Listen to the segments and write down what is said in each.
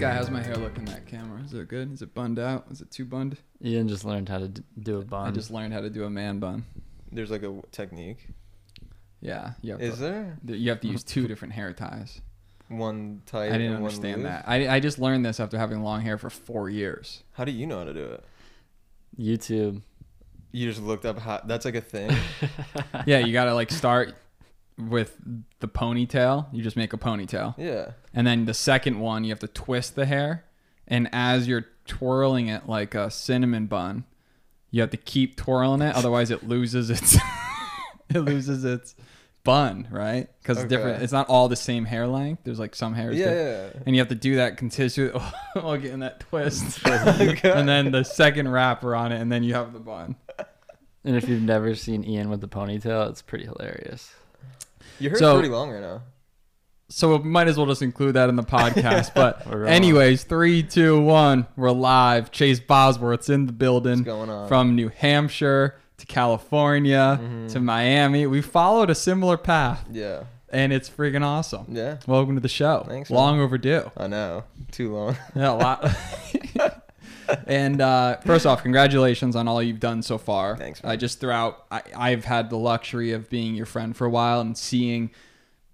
guy. How's my hair look in that camera? Is it good? Is it bunned out? Is it too bunned? Ian just learned how to d- do a bun. I just learned how to do a man bun. There's like a technique. Yeah, you have Is to, there you have to use two different hair ties. one tight? I didn't and one understand loose? that. I, I just learned this after having long hair for four years. How do you know how to do it? YouTube. You just looked up how. That's like a thing. yeah, you gotta like start with the ponytail. You just make a ponytail, yeah. and then the second one you have to twist the hair, and as you're twirling it like a cinnamon bun, you have to keep twirling it, otherwise it loses its it loses its bun, right? Because it's different. It's not all the same hair length. There's like some hairs. Yeah, that- yeah. And you have to do that continuously while getting that twist, Okay. and then the second wrapper on it, and then you have the bun. And if you've never seen Ian with the ponytail, it's pretty hilarious. Your hair's So- pretty long right now. So we might as well just include that in the podcast. But anyways, three, two, one, we're live. Chase Bosworth's in the What's building going on? from New Hampshire to California Mhm. to Miami. We followed a similar path, yeah. and it's freaking awesome. Yeah. Welcome to the show. Thanks, Long overdue. I know. Too long. Yeah, a lot. and uh, first off, congratulations on all you've done so far. Thanks, I just throughout, I, I've had the luxury of being your friend for a while and seeing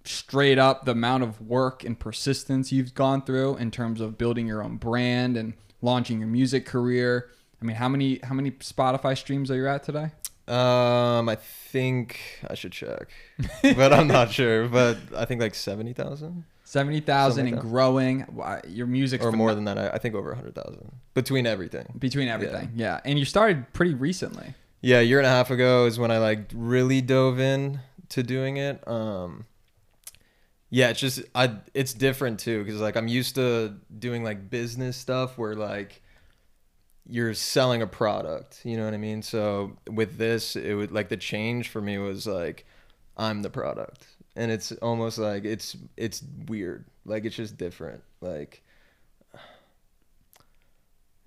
straight up the amount of work and persistence you've gone through in terms of building your own brand and launching your music career. I mean, how many how many Spotify streams are you at today? Um, I think I should check, but I'm not sure. But I think like seventy thousand Seventy thousand and growing. Your music or more than that. I, I think over a hundred thousand between everything. between everything. Yeah, and you started pretty recently. Yeah, a year and a half ago is when I like really dove in to doing it. Um, yeah, it's just I it's different too because like I'm used to doing like business stuff where like you're selling a product, you know what I mean? So with this, it would like the change for me was like I'm the product, and it's almost like it's it's weird, like it's just different, like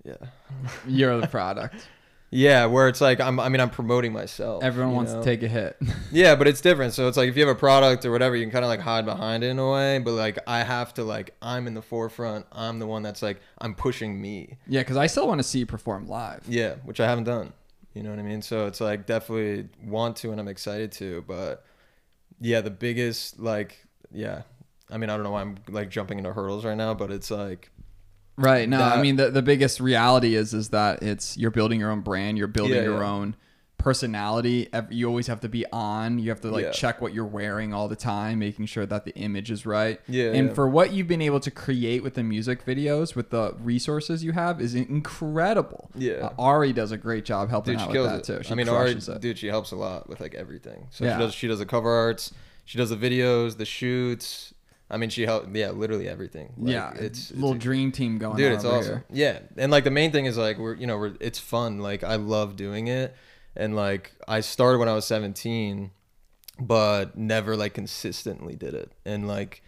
yeah. You're the product. Yeah, where it's like I'm. I mean, I'm promoting myself. Everyone wants know? to take a hit. Yeah, but it's different. So it's like if you have a product or whatever, you can kind of like hide behind it in a way. But like I have to like I'm in the forefront. I'm the one that's like I'm pushing me. Yeah, because I still want to see you perform live. Yeah, which I haven't done. You know what I mean? So it's like definitely want to and I'm excited to. But yeah, the biggest like yeah. I mean, I don't know why I'm like jumping into hurdles right now, but it's like Right. No, I mean the, the biggest reality is is that it's you're building your own brand, you're building Yeah, your yeah. own personality. You always have to be on. You have to like Yeah. check what you're wearing all the time, making sure that the image is right. Yeah, And yeah. for what you've been able to create with the music videos, with the resources you have, is incredible. Yeah. Uh, Ari does a great job helping dude, out with that it. too. She I mean, Ari, it. dude, she helps a lot with like everything. So Yeah. she does she does the cover arts, she does the videos, the shoots. I mean, she helped. Yeah, literally everything. Like, yeah, it's, a little it's dream team going dude it's awesome here. yeah and like the main thing is like we're you know we're it's fun like i love doing it and like i started when i was 17 but never like consistently did it. And like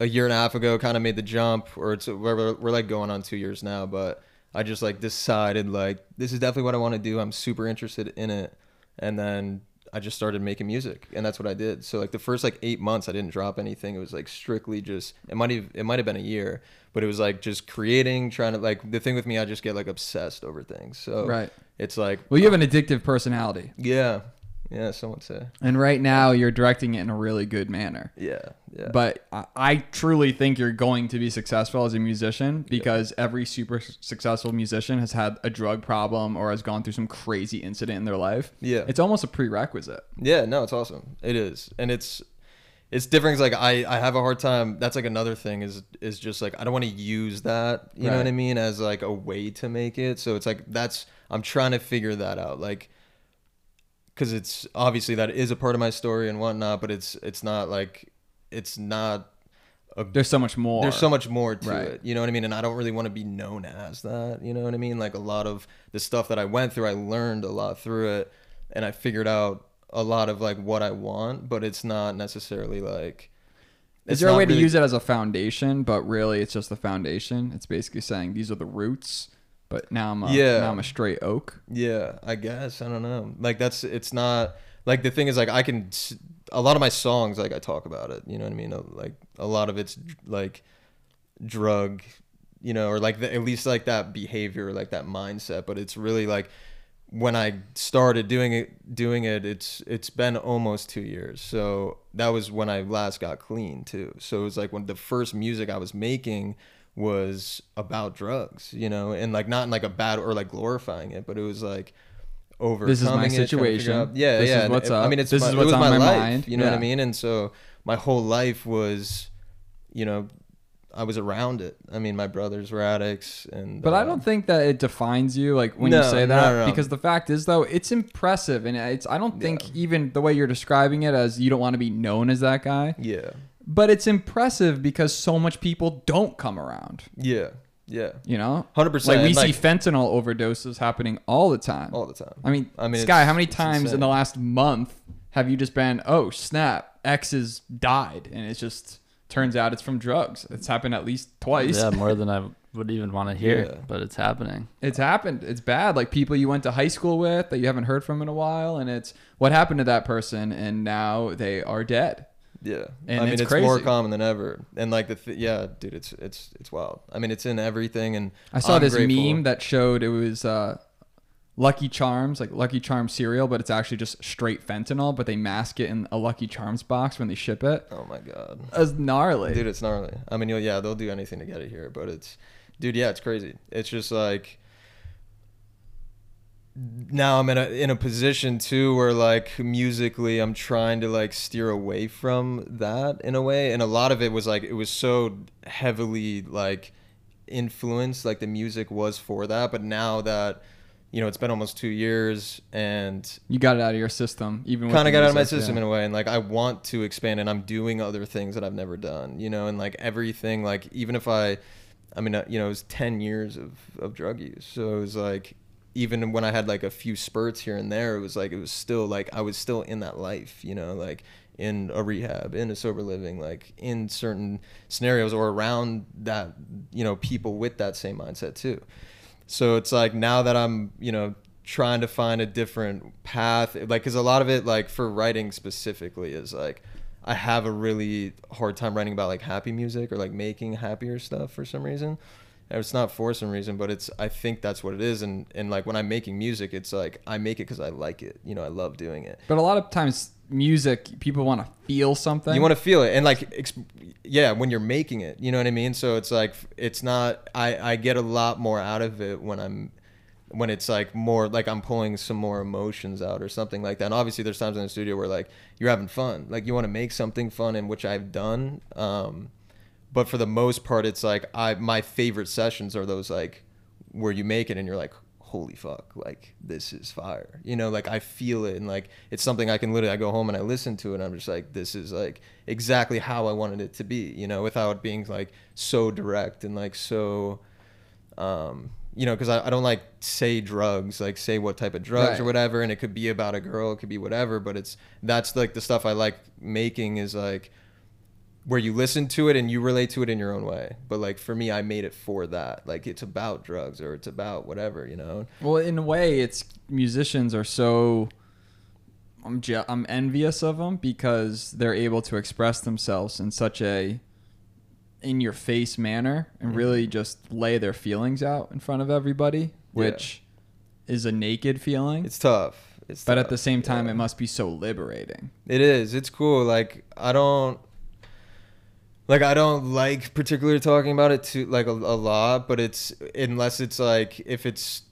a year and a half ago kind of made the jump or it's we're, we're, we're like going on two years now but i just like decided like this is definitely what i want to do. I'm super interested in it. And then i just started making music and that's what i did. So like the first like eight months i didn't drop anything. It was like strictly just it might have it might have been a year but it was like just creating trying to like the thing with me i just get like obsessed over things. So Right. it's like Well, you have an uh, addictive personality, yeah yeah some would say and right now you're directing it in a really good manner. yeah yeah But I, I truly think you're going to be successful as a musician because every super successful musician has had a drug problem or has gone through some crazy incident in their life. Yeah. It's almost a prerequisite. Yeah, no, it's awesome. It is, and it's it's different. 'cause, like I I have a hard time. That's like another thing is is just like I don't want to use that. You know what I mean? As like a way to make it. So it's like that's I'm trying to figure that out. Like because it's obviously that is a part of my story and whatnot, but it's it's not like it's not. A, There's so much more. there's so much more to Right. it. You know what I mean? And I don't really want to be known as that. You know what I mean? Like a lot of the stuff that I went through, I learned a lot through it and I figured out a lot of like what I want, but it's not necessarily like Is there a way to use it as a foundation, but really it's just the foundation? It's basically saying these are the roots, but now I'm a, Yeah. now I'm a straight oak. Yeah, I guess. I don't know. Like that's it's not like the thing is like I can a lot of my songs like I talk about it, you know what I mean? Uh, Like a lot of it's like drug you know, or like the, at least like that behavior, like that mindset. But it's really like when I started doing it, doing it, it's it's been almost two years. So that was when I last got clean too. So it was like when the first music I was making was about drugs, you know, and like not in like a bad or like glorifying it, but it was like overcoming This is my it, trying to figure situation. out- Yeah, This yeah. what's it- I mean, it's This my, is it what's was on my my life. mind. You know what I mean? And so my whole life was, you know, I was around it. I mean, my brothers were addicts, and But I uh, don't think that it defines you, like when you No, say no, that, no, no. because the fact is, though, it's impressive, and it's. I don't think Yeah. even the way you're describing it as you don't want to be known as that guy, Yeah, but it's impressive because so much people don't come around. yeah, yeah, You know, hundred percent. like we like, see fentanyl overdoses happening all the time. all the time. I mean, I mean, Sky, how many it's times in the last month have you just been, oh snap, X has died, and it's just turns out it's from drugs. It's happened at least twice. Yeah, more than I would even want to hear, Yeah. but it's happening. It's happened. It's bad. Like people you went to high school with that you haven't heard from in a while, and it's what happened to that person, and now they are dead. Yeah, And I mean, it's it's, more common than ever. And like the th- yeah, dude, it's it's it's wild. I mean, it's in everything. And I saw I'm this grateful. meme that showed it was uh, Lucky Charms, like Lucky Charms cereal, but it's actually just straight fentanyl, but they mask it in a Lucky Charms box when they ship it. Oh my god, It's gnarly. dude, it's gnarly. I mean, yeah, they'll do anything to get it here, but it's, dude, yeah, it's crazy. It's just like. Now I'm in a in a position too where like musically I'm trying to like steer away from that in a way, and a lot of it was like it was so heavily like influenced, like the music was for that, but now that you know it's been almost two years and you got it out of your system, even kind of got out of my system yeah. in a way. And like i want to expand and i'm doing other things that i've never done you know? And like everything like even if i i mean uh, you know it was 10 years of, of drug use. So it was like even when i had like a few spurts here and there it was like it was still like i was still in that life you know like in a rehab in a sober living like in certain scenarios or around that you know people with that same mindset too so it's like now that I'm, you know, trying to find a different path, like, because a lot of it, like, for writing specifically, is like, I have a really hard time writing about like happy music or like making happier stuff for some reason. It's not for some reason, but it's I think that's what it is. And and like when I'm making music, it's like I make it because I like it. You know, I love doing it. But a lot of times, music people want to feel something. You want to feel it, and like, ex- yeah, when you're making it, you know what I mean. So it's like, it's not. I I get a lot more out of it when I'm, when it's like more like I'm pulling some more emotions out or something like that. And obviously, there's times in the studio where like you're having fun, like you want to make something fun, and which I've done. Um, but for the most part, it's like I my favorite sessions are those like where you make it and you're like holy fuck like this is fire. You know like i feel it and like it's something i can literally i go home and i listen to it and i'm just like this is like exactly how i wanted it to be you know without being like so direct and like so um you know because I, I don't like say drugs like say what type of drugs or whatever and it could be about a girl it could be whatever but it's that's like the stuff i like making is like where you listen to it and you relate to it in your own way. But like for me, I made it for that. Like it's about drugs or it's about whatever, you know. Well, in a way, it's musicians are so. I'm je- I'm envious of them because they're able to express themselves in such a in your face manner and Mhm. really just lay their feelings out in front of everybody, Yeah. which is a naked feeling. It's tough. It's but at the same time, Yeah. it must be so liberating. It is. It's cool. Like I don't like I don't like particularly talking about it too like a, a lot, but it's unless it's like if it's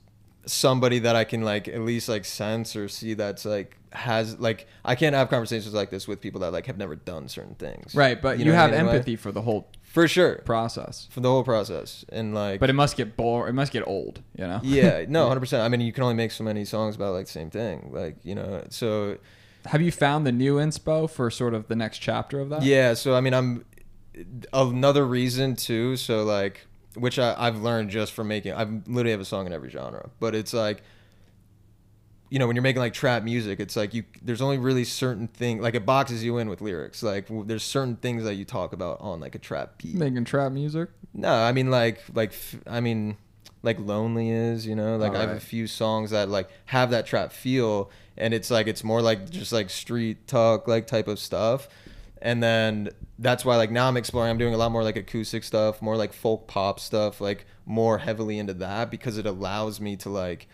somebody that I can like at least like sense or see that's like has like I can't have conversations like this with people that like have never done certain things. Right, but you, know what I have mean in a way? empathy for the whole for sure process. for the whole process and like But it must get bored It must get old, you know. yeah no 100% i mean you can only make so many songs about like the same thing like you know so Have you found the new inspo for sort of the next chapter of that? yeah so i mean i'm another reason too so like which I, i've learned just from making i literally have a song in every genre but it's like you know when you're making like trap music it's like you there's only really certain thing like it boxes you in with lyrics like w- there's certain things that you talk about on like a trap beat Making trap music. No, I mean like like f- I mean like lonely is you know like I have a few songs that like have that trap feel and it's like it's more like just like street talk like type of stuff and then that's why like now I'm exploring. I'm doing a lot more like acoustic stuff, more like folk pop stuff, like more heavily into that because it allows me to like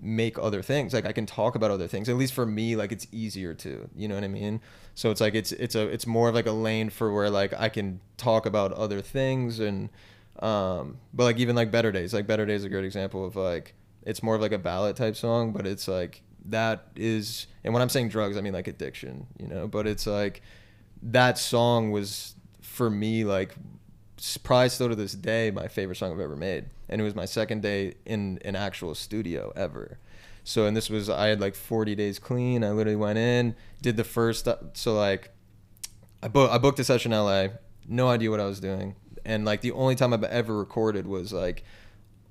make other things. Like i can talk about other things. At least for me like it's easier to you know what i mean? So it's like it's it's a it's more of like a lane for where like i can talk about other things and um but like even like better days. Like better days is a great example of like it's more of like a ballad type song but it's like that is and when i'm saying drugs i mean like addiction you know? But it's like that song was for me like s- probably still to this day my favorite song I've ever made, and it was my second day in an actual studio ever. So and this was I had like 40 days clean. I literally went in, did the first uh, so like I booked I booked a session in LA, no idea what I was doing, and like the only time I've ever recorded was like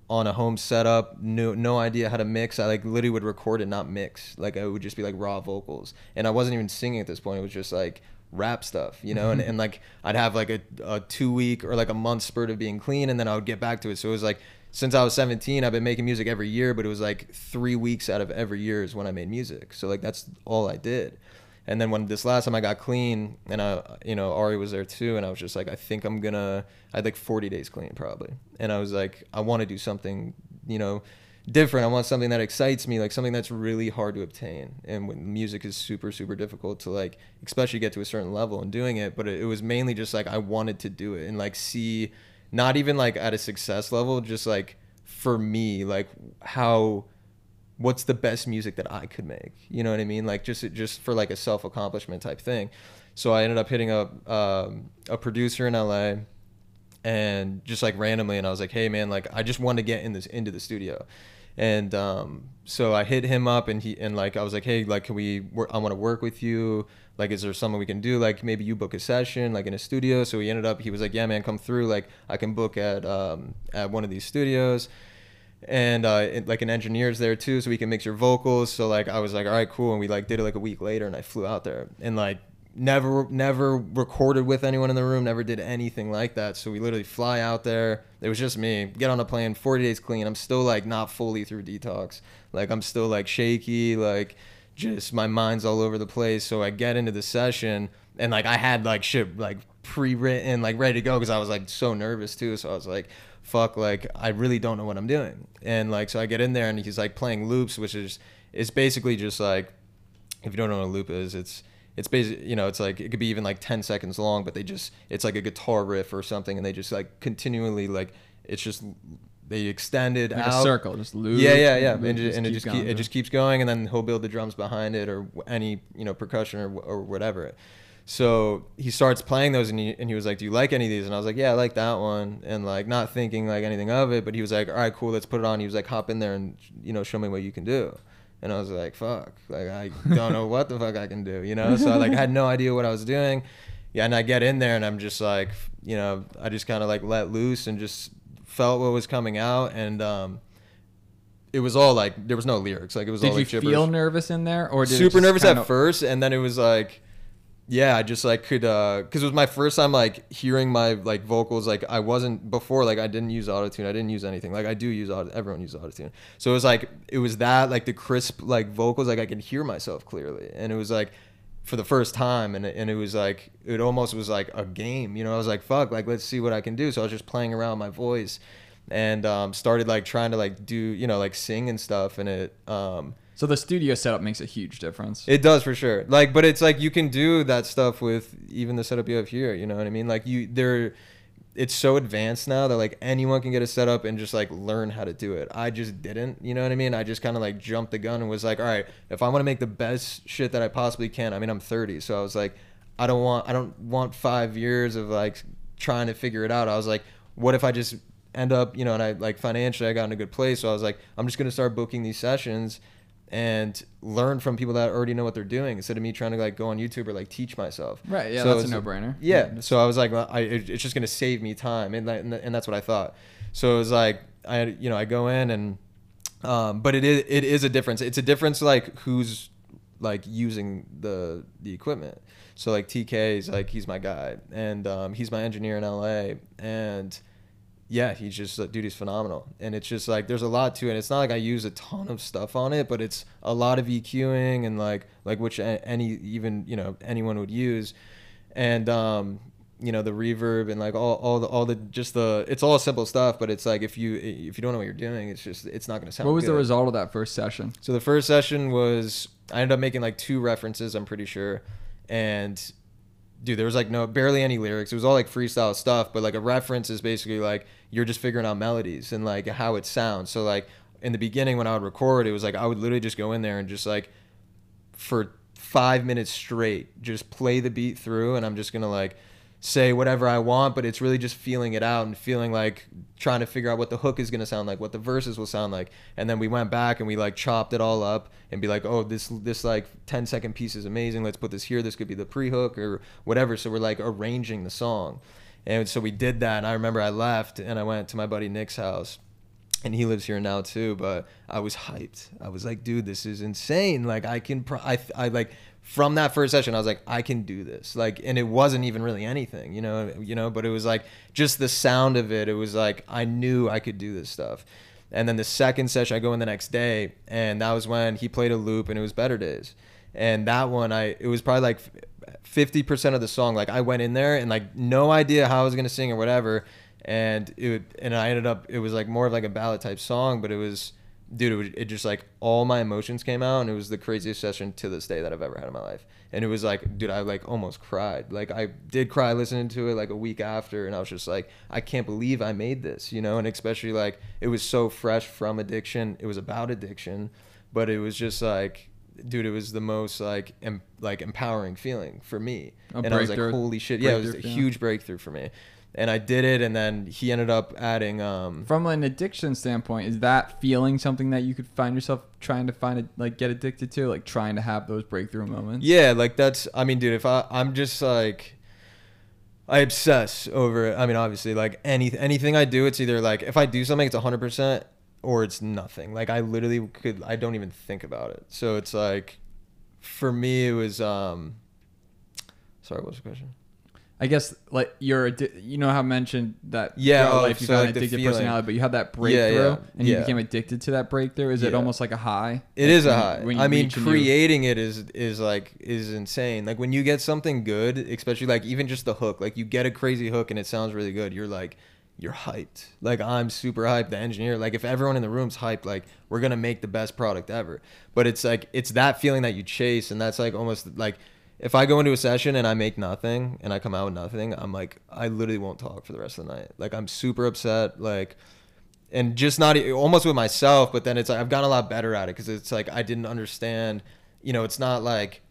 on a home setup, no no idea how to mix. I like literally would record and not mix. Like I would just be like raw vocals, and I wasn't even singing at this point. It was just like rap stuff, you know. and, mm-hmm. and like I'd have like a, a two week or like a month spurt of being clean, and then I would get back to it. So it was like since I was 17, I've been making music every year, but it was like three weeks out of every year is when I made music. So like that's all I did. And then when this last time I got clean, and I, you know, Ari was there too, and I was just like, I think I'm gonna. I had like 40 days clean probably, and I was like, I want to do something, you know, different. I want something that excites me, like something that's really hard to obtain. And when music is super, super difficult to like, especially get to a certain level and doing it. But it, it was mainly just like I wanted to do it and like see, not even like at a success level, just like for me, like how what's the best music that I could make. You know what I mean? Like just just for like a self accomplishment type thing. So I ended up hitting up um, a producer in LA, and just like randomly, and I was like, hey man, like I just want to get in this into the studio. And um, so I hit him up, and he and like I was like, hey, like can we? Work, I want to work with you. Like, is there something we can do? Like maybe you book a session, like in a studio. So he ended up, he was like, yeah, man, come through. Like I can book at um, at one of these studios and uh, it, like an engineer's there too, so we can mix your vocals. So like I was like, all right, cool, and we like did it like a week later, and I flew out there and like never never recorded with anyone in the room, never did anything like that. So we literally fly out there. It was just me. Get on a plane, 40 days clean. I'm still like not fully through detox. Like I'm still like shaky, like just my mind's all over the place. So I get into the session and like I had like shit like pre-written, like ready to go because I was like so nervous too. So I was like, fuck, like I really don't know what I'm doing. And like so I get in there and he's like playing loops, which is it's basically just like if you don't know what a loop is, it's it's basically you know it's like it could be even like 10 seconds long but they just it's like a guitar riff or something and they just like continually like it's just they extend it Like out a circle, just loop. yeah, yeah, yeah, loop, and, ju- and it just keep, it just keeps going, and then he'll build the drums behind it or any you know percussion or, or whatever. So he starts playing those, and he, and he was like, "Do you like any of these?" And I was like, "Yeah, I like that one," and like not thinking like anything of it, but he was like, "All right, cool, let's put it on." He was like, "Hop in there and you know show me what you can do," and I was like, "Fuck, like I don't know what the fuck I can do," you know. So I like had no idea what I was doing. Yeah, and I get in there and I'm just like, you know, I just kind of like let loose and just felt what was coming out, and um, it was all like there was no lyrics, like it was Did all you like gibberish. feel nervous in there, or super nervous at of- first. And then it was like yeah i just like could uh because it was my first time like hearing my like vocals like i wasn't before like i didn't use autotune i didn't use anything like i do use auto everyone uses autotune. So it was like it was that like the crisp like vocals like i could hear myself clearly and it was like for the first time and and it was like it almost was like a game you know i was like fuck like let's see what i can do. So i was just playing around my voice and um, started like trying to like do you know like sing and stuff and it um, So the studio setup makes a huge difference. it does for sure. Like, but it's like you can do that stuff with even the setup you have here. You know what I mean? Like you, there, it's so advanced now that like anyone can get a setup and just like learn how to do it. I just didn't. You know what I mean? I just kind of like jumped the gun and was like, all right, if I want to make the best shit that I possibly can. I mean, I'm 30, so I was like, I don't want, I don't want five years of like trying to figure it out. I was like, what if I just end up, you know, and I like financially I got in a good place. So I was like, I'm just gonna start booking these sessions and learn from people that already know what they're doing instead of me trying to like go on YouTube or like teach myself. Right. Yeah, So that's a no-brainer. Yeah. just- So I was like, well, I, it- it's just gonna save me time, and that, and that's what I thought. So it was like, I you know I go in and, um, but it is it is a difference. It's a difference like who's like using the the equipment. So like TK is like he's my guy, and um, he's my engineer in LA, and yeah, he's just dude, he's phenomenal. And it's just like there's a lot to it. It's not like I use a ton of stuff on it, but it's a lot of EQing and like like which any even you know anyone would use. and um, you know the reverb and like all all the all the just the it's all simple stuff, but it's like if you if you don't know what you're doing, it's just it's not gonna sound. What was the result of that first session? So the first session was I ended up making like two references, I'm pretty sure, and dude, there was like no barely any lyrics. It was all like freestyle stuff, but like a reference is basically like you're just figuring out melodies and like how it sounds. So like in the beginning when I would record, it was like I would literally just go in there and just like for five minutes straight, just play the beat through, and I'm just gonna like say whatever I want, but it's really just feeling it out and feeling like trying to figure out what the hook is gonna sound like, what the verses will sound like. And then we went back and we like chopped it all up and be like, oh, this this like 10 second piece is amazing. Let's put this here. This could be the pre hook or whatever. So we're like arranging the song. And so we did that. And I remember I left and I went to my buddy Nick's house and he lives here now too but i was hyped. I was like dude this is insane. Like i can pro- I, I like from that first session i was like i can do this. Like and it wasn't even really anything you know you know but it was like just the sound of it. It was like i knew i could do this stuff. And then the second session i go in the next day and that was when he played a loop and it was better days. And that one i it was probably like 50% of the song like i went in there and like no idea how i was going to sing or whatever and it and I ended up it was like more of like a ballad type song, but it was dude, it, was, it just like all my emotions came out, and it was the craziest session to this day that I've ever had in my life. And it was like, dude, I like almost cried. Like I did cry listening to it like a week after, and I was just like, I can't believe I made this, you know. And especially like it was so fresh from addiction. It was about addiction, but it was just like dude, it was the most like em- like empowering feeling for me. A and I was like, holy shit, yeah, it was a huge breakthrough for me. And I did it, and then he ended up adding. Um, From an addiction standpoint, is that feeling something that you could find yourself trying to find it, like get addicted to, like trying to have those breakthrough moments? yeah, like that's. I mean, dude, if I I'm just like. I obsess over it. I mean, obviously, like any anything I do, it's either like if I do something, it's hundred percent, or it's nothing. Like I literally could, I don't even think about it. So it's like, for me, it was. um Sorry, what was the question? I guess like you're, addi- you know how I mentioned that Yeah, oh, life you've so, got like, an addicted feeling. personality, but you had that breakthrough Yeah, yeah, and you yeah. became addicted to that breakthrough. Is it almost like a high? It Like, is a when you- high. when you I mean, a new- creating it is is like is insane. Like when you get something good, especially like even just the hook. Like you get a crazy hook and it sounds really good. You're like, you're hyped. Like I'm super hyped. The engineer, like if everyone in the room's hyped, like we're gonna make the best product ever. But it's like it's that feeling that you chase, and that's like almost like. If I go into a session and I make nothing and I come out with nothing, I'm like I literally won't talk for the rest of the night. Like I'm super upset. Like and just not almost with myself but then it's like i've gotten a lot better at it because it's like i didn't understand you know it's not like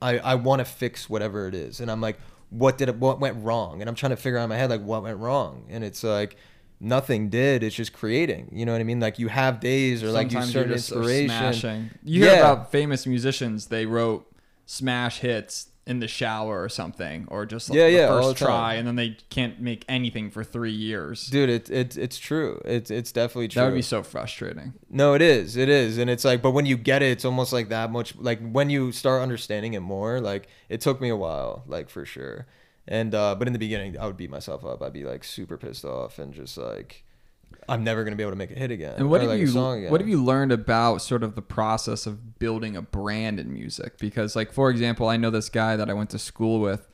i i want to fix whatever it is and i'm like what did it what went wrong and i'm trying to figure out in my head like what went wrong and it's like nothing did it's just creating you know what i mean like you have days or like you Sometimes certain you're just inspiration smashing. You hear Yeah. about famous musicians; they wrote smash hits in the shower or something, or just like Yeah, the yeah, first try, and then they can't make anything for three years. dude it, it it's true it's it's definitely true that would be so frustrating. No, it is. It is. And it's like, but when you get it, it's almost like that much. Like when you start understanding it more, like it took me a while, like for sure. And, uh, but in the beginning, I would beat myself up. I'd be like super pissed off and just like, I'm never going to be able to make a hit again. And what have like, you song what have you learned about sort of the process of building a brand in music? Because like for example, I know this guy that I went to school with,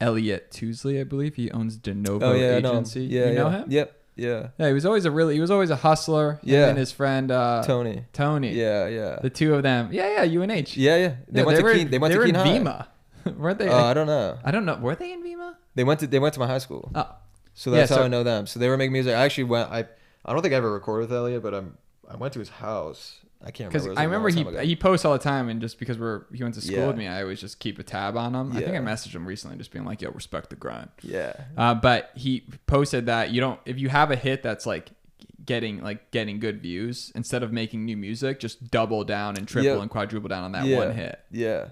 Elliot Tuesley, I believe he owns De Novo Oh, yeah, I know him. Agency. Yeah, you know yeah. him? Yep. Yeah. Yeah, he was always a really he was always a hustler. Yeah. and his friend uh, Tony. Tony. Yeah. Yeah. The two of them. Yeah, yeah, UNH. yeah. Yeah. They Yeah, went to were, Keene. They went they to were Keene in High. Vima. Weren't they? Uh, I don't know. I don't know. Were they in Vima? They went to, they went to my high school. Oh. So Yeah, that's so- how I know them. So they were making music. I actually went. I I don't think I ever recorded with Elliot, but I'm I went to his house. I can't Because remember. It was remember he ago. he posts all the time, and just because we're he went to school Yeah. with me, I always just keep a tab on him. I think I messaged him recently, just being like, "Yo, respect the grind." Yeah. Uh, but he posted that you don't if you have a hit that's like getting like getting good views instead of making new music, just double down and triple and quadruple down on that yeah. one hit. Yeah.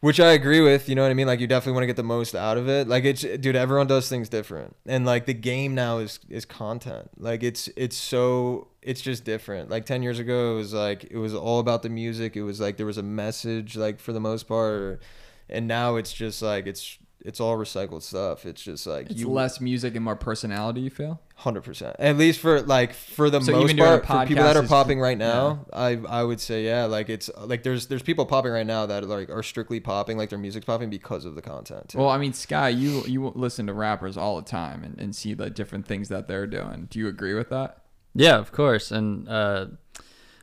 Which I agree with, you know what I mean? Like you definitely want to get the most out of it. Like it's dude, everyone does things different. And like the game now is is content. Like it's it's so it's just different. Like 10 years ago it was like it was all about the music. It was like there was a message like for the most part and now it's just like it's it's all recycled stuff. It's just like It's you less music and more personality. You feel? Hundred percent. At least for like for the So most even doing a part, for people that are popping right now, I I would say yeah. Like it's like there's there's people popping right now that like are strictly popping, like their music's popping because of the content. too. Well, I mean, Sky, you you listen to rappers all the time and, and see the different things that they're doing. Do you agree with that? Yeah, of course. And uh,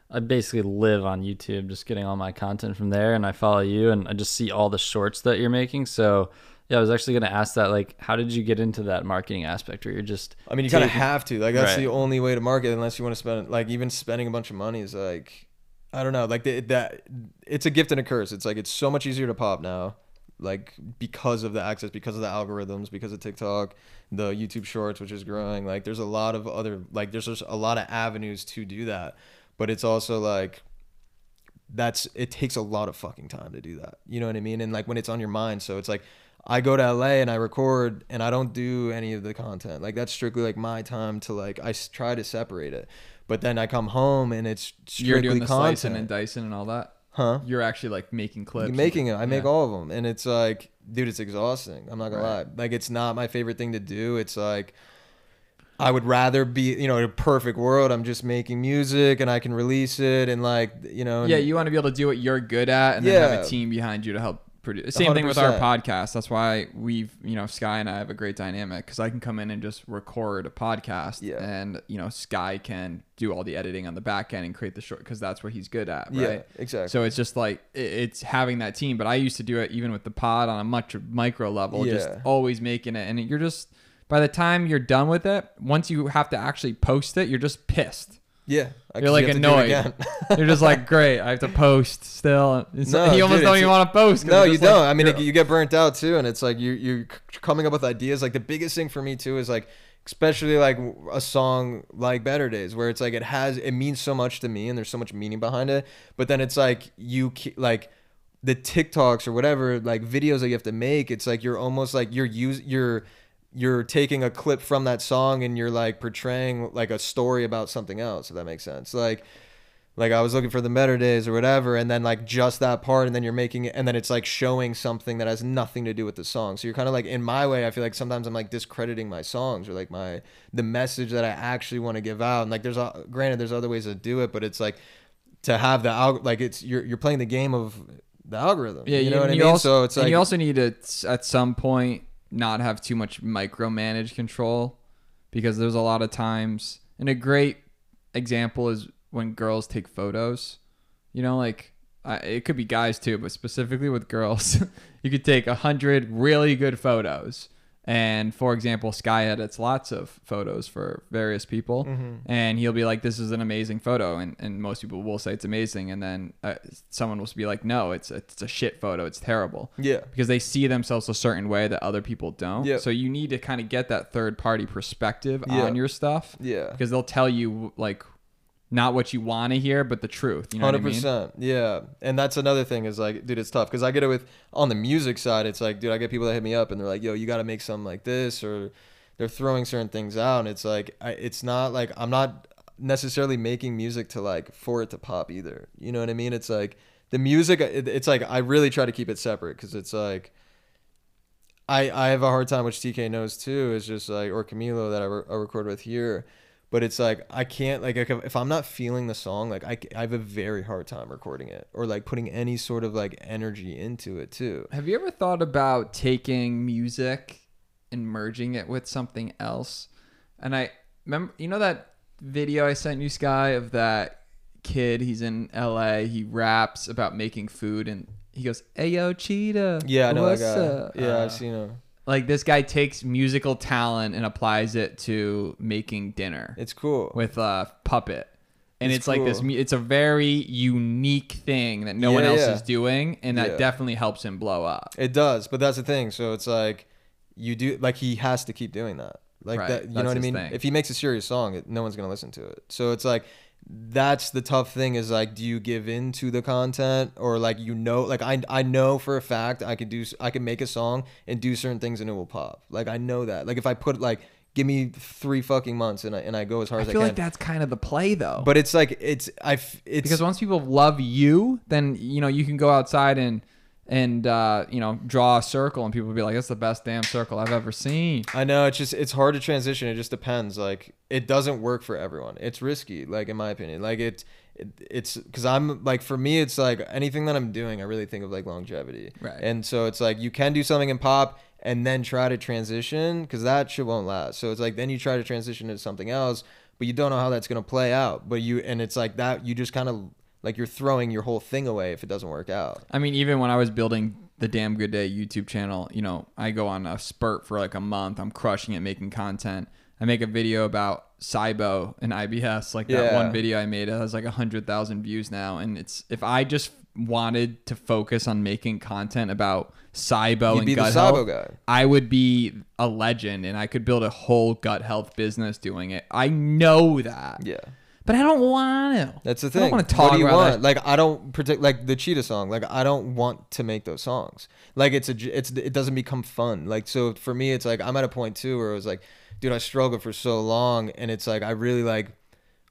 I basically live on YouTube, just getting all my content from there. And I follow you, and I just see all the shorts that you're making. So yeah, I was actually going to ask that. Like, how did you get into that marketing aspect, where you're just I mean, you kind of have to. Like that's Right. the only way to market, unless you want to spend like even spending a bunch of money is like, I don't know. Like the, that, it's a gift and a curse. It's like it's so much easier to pop now, like because of the access, because of the algorithms, because of TikTok, the YouTube Shorts, which is growing. Like there's a lot of other like there's just a lot of avenues to do that, but it's also like that's it takes a lot of fucking time to do that. You know what I mean? And like when it's on your mind, so it's like I go to LA and I record and I don't do any of the content. Like that's strictly like my time to like I try to separate it. But then I come home and it's strictly You're doing the content. slicing and dicing and all that. huh? You're actually like making clips. You're making it. I make Yeah. all of them, and it's like, dude, it's exhausting. I'm not gonna lie. Like, it's not my favorite thing to do. It's like, I would rather be, you know, in a perfect world, I'm just making music and I can release it, and like, you know, Yeah, you want to be able to do what you're good at, and then have a team behind you to help produce. Same thing with our podcast. That's why we've, you know, Sky and I have a great dynamic because I can come in and just record a podcast, Yeah. and you know, Sky can do all the editing on the back end and create the short because that's what he's good at, right? yeah, exactly. So it's just like it's having that team. But I used to do it even with the pod on a much micro level, just always making it. And you're just by the time you're done with it, once you have to actually post it, you're just pissed. Yeah, I- you're like you have to do it annoyed. You're just like, great, I have to post still. It's, No, you almost dude, don't even want to post. No, you don't. I mean, it, you get burnt out too, and it's like you you're coming up with ideas. Like the biggest thing for me too is like, especially like a song like Better Days, where it's like it has it means so much to me, and there's so much meaning behind it. But then it's like you like the TikToks or whatever like videos that you have to make. It's like you're almost like you're use you're you're taking a clip from that song and you're like portraying like a story about something else if that makes sense like like I was looking for the better days or whatever, and then like just that part, and then you're making it, and then it's like showing something that has nothing to do with the song. So you're kind of like in my way. I feel like sometimes I'm like discrediting my songs or like my the message that I actually want to give out. And like there's a, granted there's other ways to do it, but it's like to have the out like it's you're you're playing the game of the algorithm. yeah, you know what I mean. Also, so it's and like you also need to at some point not have too much micromanage control because there's a lot of times, and a great example is when girls take photos. You know, like I, it could be guys too, but specifically with girls, you could take a hundred really good photos. And for example, Sky edits lots of photos for various people, Mm-hmm. and he'll be like, "This is an amazing photo," and, and most people will say it's amazing, and then uh, someone will be like, "No, it's a, it's a shit photo. It's terrible." yeah, because they see themselves a certain way that other people don't. Yeah. So you need to kind of get that third party perspective Yeah. on your stuff yeah. because they'll tell you like not what you want to hear, but the truth. You know Hundred what I mean? yeah, and that's another thing is like, dude, it's tough because I get it with on the music side. It's like, dude, I get people that hit me up and they're like, yo, you got to make something like this, or they're throwing certain things out, and it's like, I, it's not like I'm not necessarily making music to like for it to pop either. You know what I mean? It's like the music. It, it's like I really try to keep it separate because it's like. I, I have a hard time, which TK knows too, is just like, or Camilo that I, re- I record with here but it's like I can't like if, I'm not feeling the song like I, I have a very hard time recording it or like putting any sort of like energy into it too. Have you ever thought about taking music and merging it with something else? And I remember, you know that video I sent you, Sky, of that kid. He's in L.A. He raps about making food, and he goes, "Hey yo, cheetah, Yeah, I know that guy. up?" Yeah, Uh, I've seen him. Like this guy takes musical talent and applies it to making dinner It's cool. with a puppet and It's it's, like this it's a very unique thing that no one else yeah. is doing and that Yeah. definitely helps him blow up It does, but that's the thing. So it's like you do like he has to keep doing that. Like Right, that, you that's know what I mean? thing. If he makes a serious song, it, no one's gonna listen to it. So it's like that's the tough thing is like do you give in to the content or like you know like I I know for a fact I could do i can make a song and do certain things and it will pop. Like I know that. Like if I put like give me 3 fucking months and I and I go as hard i as I feel like that's kind of the play though but it's like it's I it's because once people love you then you know you can go outside and and uh, you know draw a circle, and people would be like, "That's the best damn circle I've ever seen." I know it's just it's hard to transition. It just depends. Like it doesn't work for everyone. It's risky, like in my opinion. Like it, it it's because I'm like for me, it's like anything that I'm doing, I really think of like longevity. Right. And so it's like you can do something in pop and then try to transition because that shit won't last. So it's like then you try to transition into something else, but you don't know how that's gonna play out. But you and it's like that you just kind of like you're throwing your whole thing away if it doesn't work out. I mean, even when I was building the Damn Good Day YouTube channel, you know, I go on a spurt for like a month. I'm crushing it, making content. I make a video about SIBO and IBS, like that Yeah. one video I made. It has like a hundred thousand views now, and it's if I just wanted to focus on making content about SIBO You'd and gut health, guy. I would be a legend, and I could build a whole gut health business doing it. I know that, Yeah. But I don't want to. That's the thing. I don't want to What talk do you about want? that. Like I don't predict like the cheetah song. Like I don't want to make those songs. Like it's a it's it doesn't become fun. Like so for me it's like I'm at a point too where it was like, dude, I struggled for so long and it's like I really like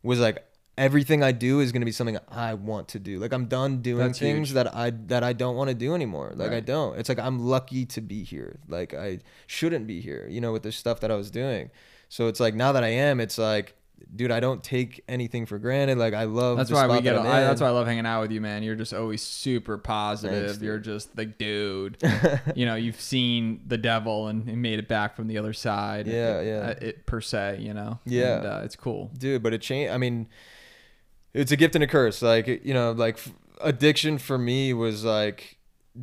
was like everything I do is gonna be something I want to do. Like I'm done doing That's things huge. that I that I don't want to do anymore. Like I don't. It's like I'm lucky to be here. Like I shouldn't be here. You know, with the stuff that I was doing. So it's like now that I am, it's like. Dude, I don't take anything for granted. Like I love. That's why we get. that I, that's why I love hanging out with you, man. You're just always super positive. Thanks, You're just the dude. you know, you've seen the devil and, and made it back from the other side. Yeah, it, yeah. uh, It per se, you know. Yeah. and, uh, it's cool. dude but it changed i mean it's a gift and a curse like you know like addiction for me was like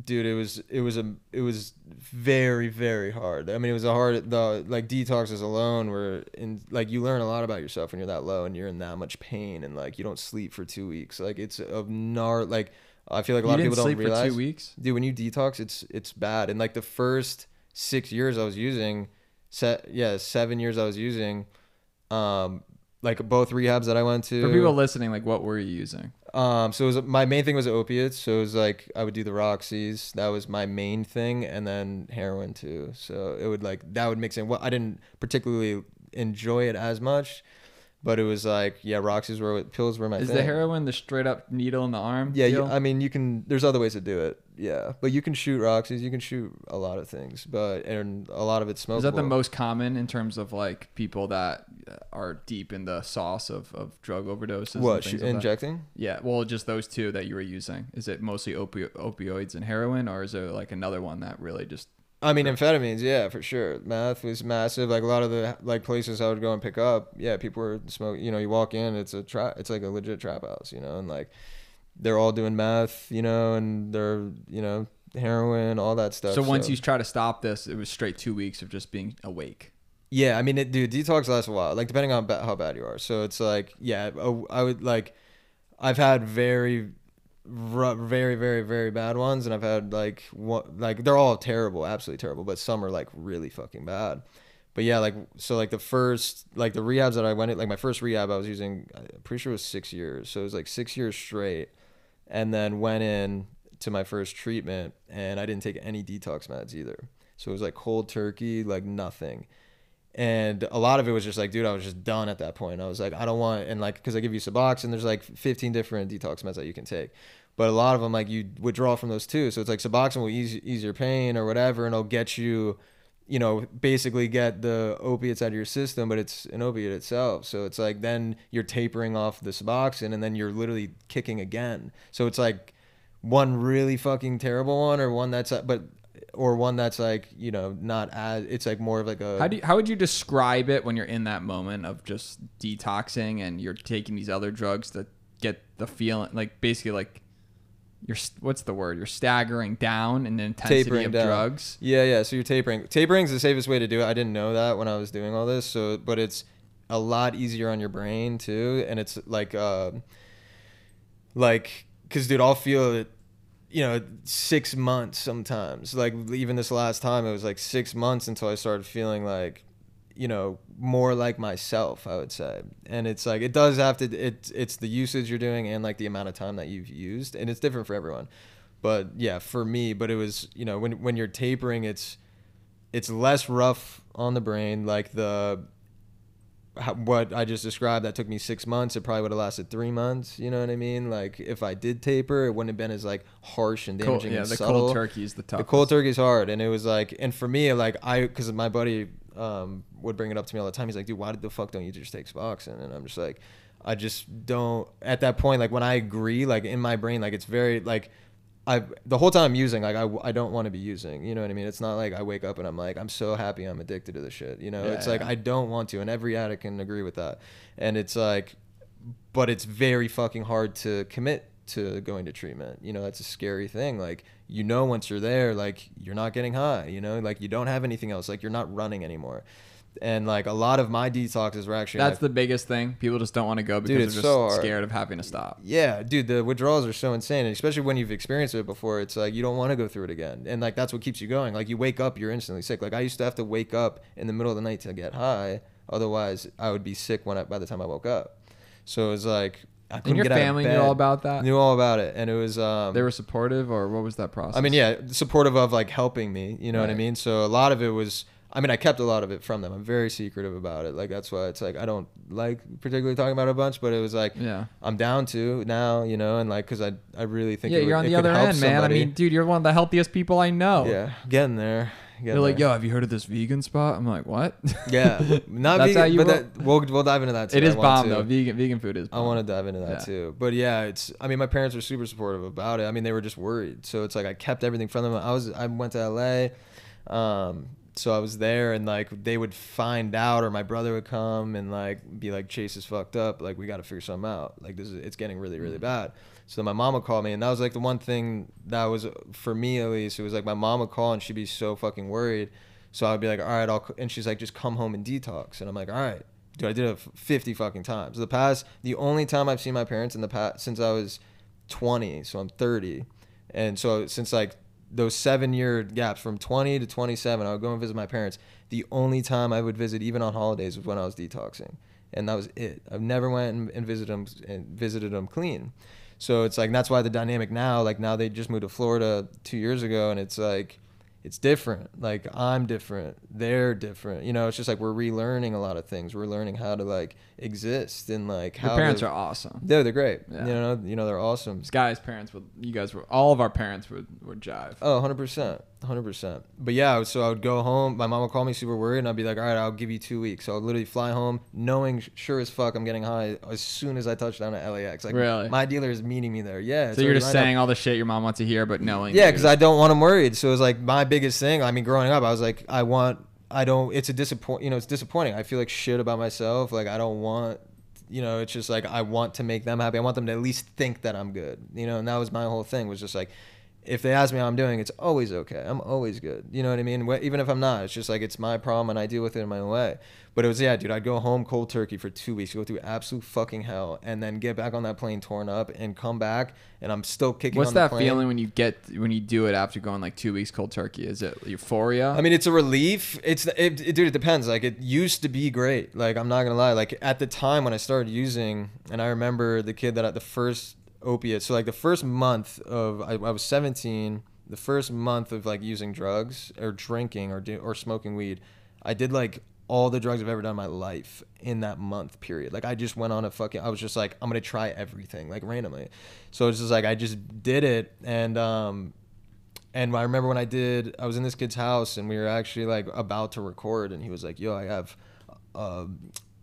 dude it was it was a it was very very hard i mean it was a hard the like detoxes alone were in like you learn a lot about yourself when you're that low and you're in that much pain and like you don't sleep for two weeks like it's a gnar like i feel like a lot of people don't realize for two weeks. dude when you detox it's it's bad and like the first six years i was using set yeah seven years i was using um like both rehabs that i went to For people listening, like, what were you using? Um so it was my main thing was opiates. So it was like i would do the roxys. That was my main thing. And then heroin too. So it would like that would mix in. Well i didn't particularly enjoy it as much but it was like yeah roxys were pills were my Is thing the heroin the straight up needle in the arm? yeah, you. I mean, you can. There's other ways to do it. Yeah, but you can shoot Roxys. You can shoot a lot of things, but and a lot of it's smokable. Is that the most common in terms of like people that are deep in the sauce of, of drug overdoses? What sh- that? injecting? Yeah, well, just those two that you were using. Is it mostly opi- opioids and heroin, or is there like another one that really just? I mean, amphetamines. Yeah, for sure. Meth was massive. Like a lot of the like places I would go and pick up. Yeah, people were smoking. You know, you walk in, it's a trap. It's like a legit trap house. You know, and like they're all doing meth. You know, and they're you know heroin, all that stuff. So once you try to stop this, it was straight two weeks of just being awake. Yeah, I mean, it, dude, detox lasts a while, like depending on ba- how bad you are. So it's like, yeah, I would like, I've had very, ru- very, very, very bad ones, and I've had like, one, like they're all terrible, absolutely terrible, but some are like really fucking bad. But yeah, like so, like the first, like the rehabs that I went, in, like my first rehab, I was using, I'm pretty sure it was six years, so it was like six years straight, and then went in to my first treatment, and I didn't take any detox meds either. So it was like cold turkey, like nothing and a lot of it was just like dude i was just done at that point. I was like i don't want and like because i give you suboxone there's like 15 different detox meds that you can take. But a lot of them like you withdraw from those too. So it's like suboxone will ease, ease your pain or whatever and it'll get you you know basically get the opiates out of your system but it's an opiate itself. So it's like then you're tapering off the suboxone and then you're literally kicking again. So it's like one really fucking terrible one or one that's but or one that's like you know not as it's like more of like a How do you, how would you describe it when you're in that moment of just detoxing and you're taking these other drugs that get the feeling like basically like you're what's the word you're staggering down in the intensity Tapering of down. drugs. Yeah, yeah. So you're tapering. Tapering's the safest way to do it. I didn't know that when I was doing all this. So, but it's a lot easier on your brain too, and it's like, uh, like, cause dude, I'll feel it. You know, six months sometimes. Like even this last time, it was like six months until I started feeling like, you know, more like myself. I would say, and it's like it does have to. It's it's the usage you're doing and like the amount of time that you've used, and it's different for everyone but yeah for me but it was you know when when you're tapering it's it's less rough on the brain like the what I just described that took me six months, it probably would have lasted three months. You know what I mean? Like if I did taper, it wouldn't have been as like harsh and Cold, damaging. yeah, and the subtle. cold turkey is the tough. The cold turkey is hard, and it was like, and for me, like I, because my buddy um, would bring it up to me all the time. He's like, "Dude, why the fuck don't you just take Suboxone?" And I'm just like, I just don't. At that point, like when I agree, like in my brain, like it's very like. I the whole time I'm using like I, I don't want to be using you know what I mean it's not like I wake up and I'm like I'm so happy I'm addicted to this shit you know Yeah, it's like. I don't want to and every addict can agree with that and it's like but it's very fucking hard to commit to going to treatment. You know, that's a scary thing. Like, you know, once you're there, like, you're not getting high, you know, like, you don't have anything else. Like, you're not running anymore. And, like, a lot of my detoxes were actually. That's like, the biggest thing. People just don't want to go because Dude, they're just so scared of having to stop. yeah, dude, the withdrawals are so insane, and especially when you've experienced it before. It's like you don't want to go through it again, and like that's what keeps you going. Like you wake up, you're instantly sick. Like I used to have to wake up in the middle of the night to get high, otherwise I would be sick when I, by the time I woke up. So it was like I And your get out of family knew all about that. knew all about it, and it was um, They were supportive, or what was that process? I mean, yeah, supportive of like helping me. You know what I mean? So a lot of it was. I mean, I kept a lot of it from them. I'm very secretive about it. Like that's why it's like I don't like particularly talking about it a bunch, but it was like Yeah. I'm down to now, you know, and like because I I really think Yeah, it you're on the other end, man. I mean, dude, you're one of the healthiest people I know. yeah, getting there. They're Getting like, there. yo, have you heard of this vegan spot? I'm like, what? yeah, not That's vegan, how you but that, we'll we'll dive into that. Too. it is bomb to. though. Vegan vegan food is. I want to dive into that Yeah. too. But yeah, it's I mean my parents were super supportive about it. I mean they were just worried. So it's like I kept everything from them. I was I went to LA. Um so I was there and like they would find out or my brother would come and like be like Chase is fucked up. Like we got to figure something out. Like this is it's getting really really mm. bad. So my mom would call me and that was like the one thing that was for me at least. It was like my mom would call and she'd be so fucking worried. So I'd be like, all right, I'll, and she's like, just come home and detox. And I'm like, all right, dude, I did it 50 fucking times. The past, the only time I've seen my parents in the past, since I was 20, so I'm 30. And so since like those seven year gaps from 20 to 27, I would go and visit my parents. The only time I would visit, even on holidays, was when I was detoxing. And that was it. I've never went and, and visited them and visited them clean. So it's like that's why the dynamic now, like now they just moved to Florida two years ago, and it's like it's different. Like I'm different, they're different. You know, it's just like we're relearning a lot of things. We're learning how to like exist and like Your how parents are awesome. they're they're great. Yeah. You know, you know they're awesome. This guy's parents would. You guys were. All of our parents would would jive. Oh, 100%. 100%. But yeah, so I would go home. My mom would call me super worried, and I'd be like, all right, I'll give you two weeks. So I'd literally fly home, knowing sure as fuck I'm getting high as soon as I touch down at LAX. Like, Really? my dealer is meeting me there. Yeah. so you're just lined up. saying all the shit your mom wants to hear, but knowing. Yeah, because I don't want them worried. So it was like my biggest thing. I mean, growing up, I was like, I want, I don't. It's a disappoint. You know, it's disappointing. I feel like shit about myself. Like I don't want. You know, it's just like I want to make them happy. I want them to at least think that I'm good. You know, and that was my whole thing. Was just like, if they ask me how I'm doing, it's always okay. I'm always good. You know what I mean? Even if I'm not, it's just like it's my problem and I deal with it in my own way. But it was yeah, dude. I'd go home cold turkey for two weeks, go through absolute fucking hell, and then get back on that plane torn up and come back, and I'm still kicking. What's on the that plane. feeling when you get when you do it after going like two weeks cold turkey? Is it euphoria? I mean, it's a relief. It's it, it, dude. It depends. Like it used to be great. Like I'm not gonna lie. Like at the time when I started using, and I remember the kid that at the first opiate. So like the first month of I, I was 17. The first month of like using drugs or drinking or do, or smoking weed, I did like all the drugs I've ever done in my life in that month period. Like I just went on a fucking. I was just like I'm gonna try everything like randomly. So it's just like I just did it and um and I remember when I did, I was in this kid's house and we were actually like about to record, and he was like, "Yo, I have, uh,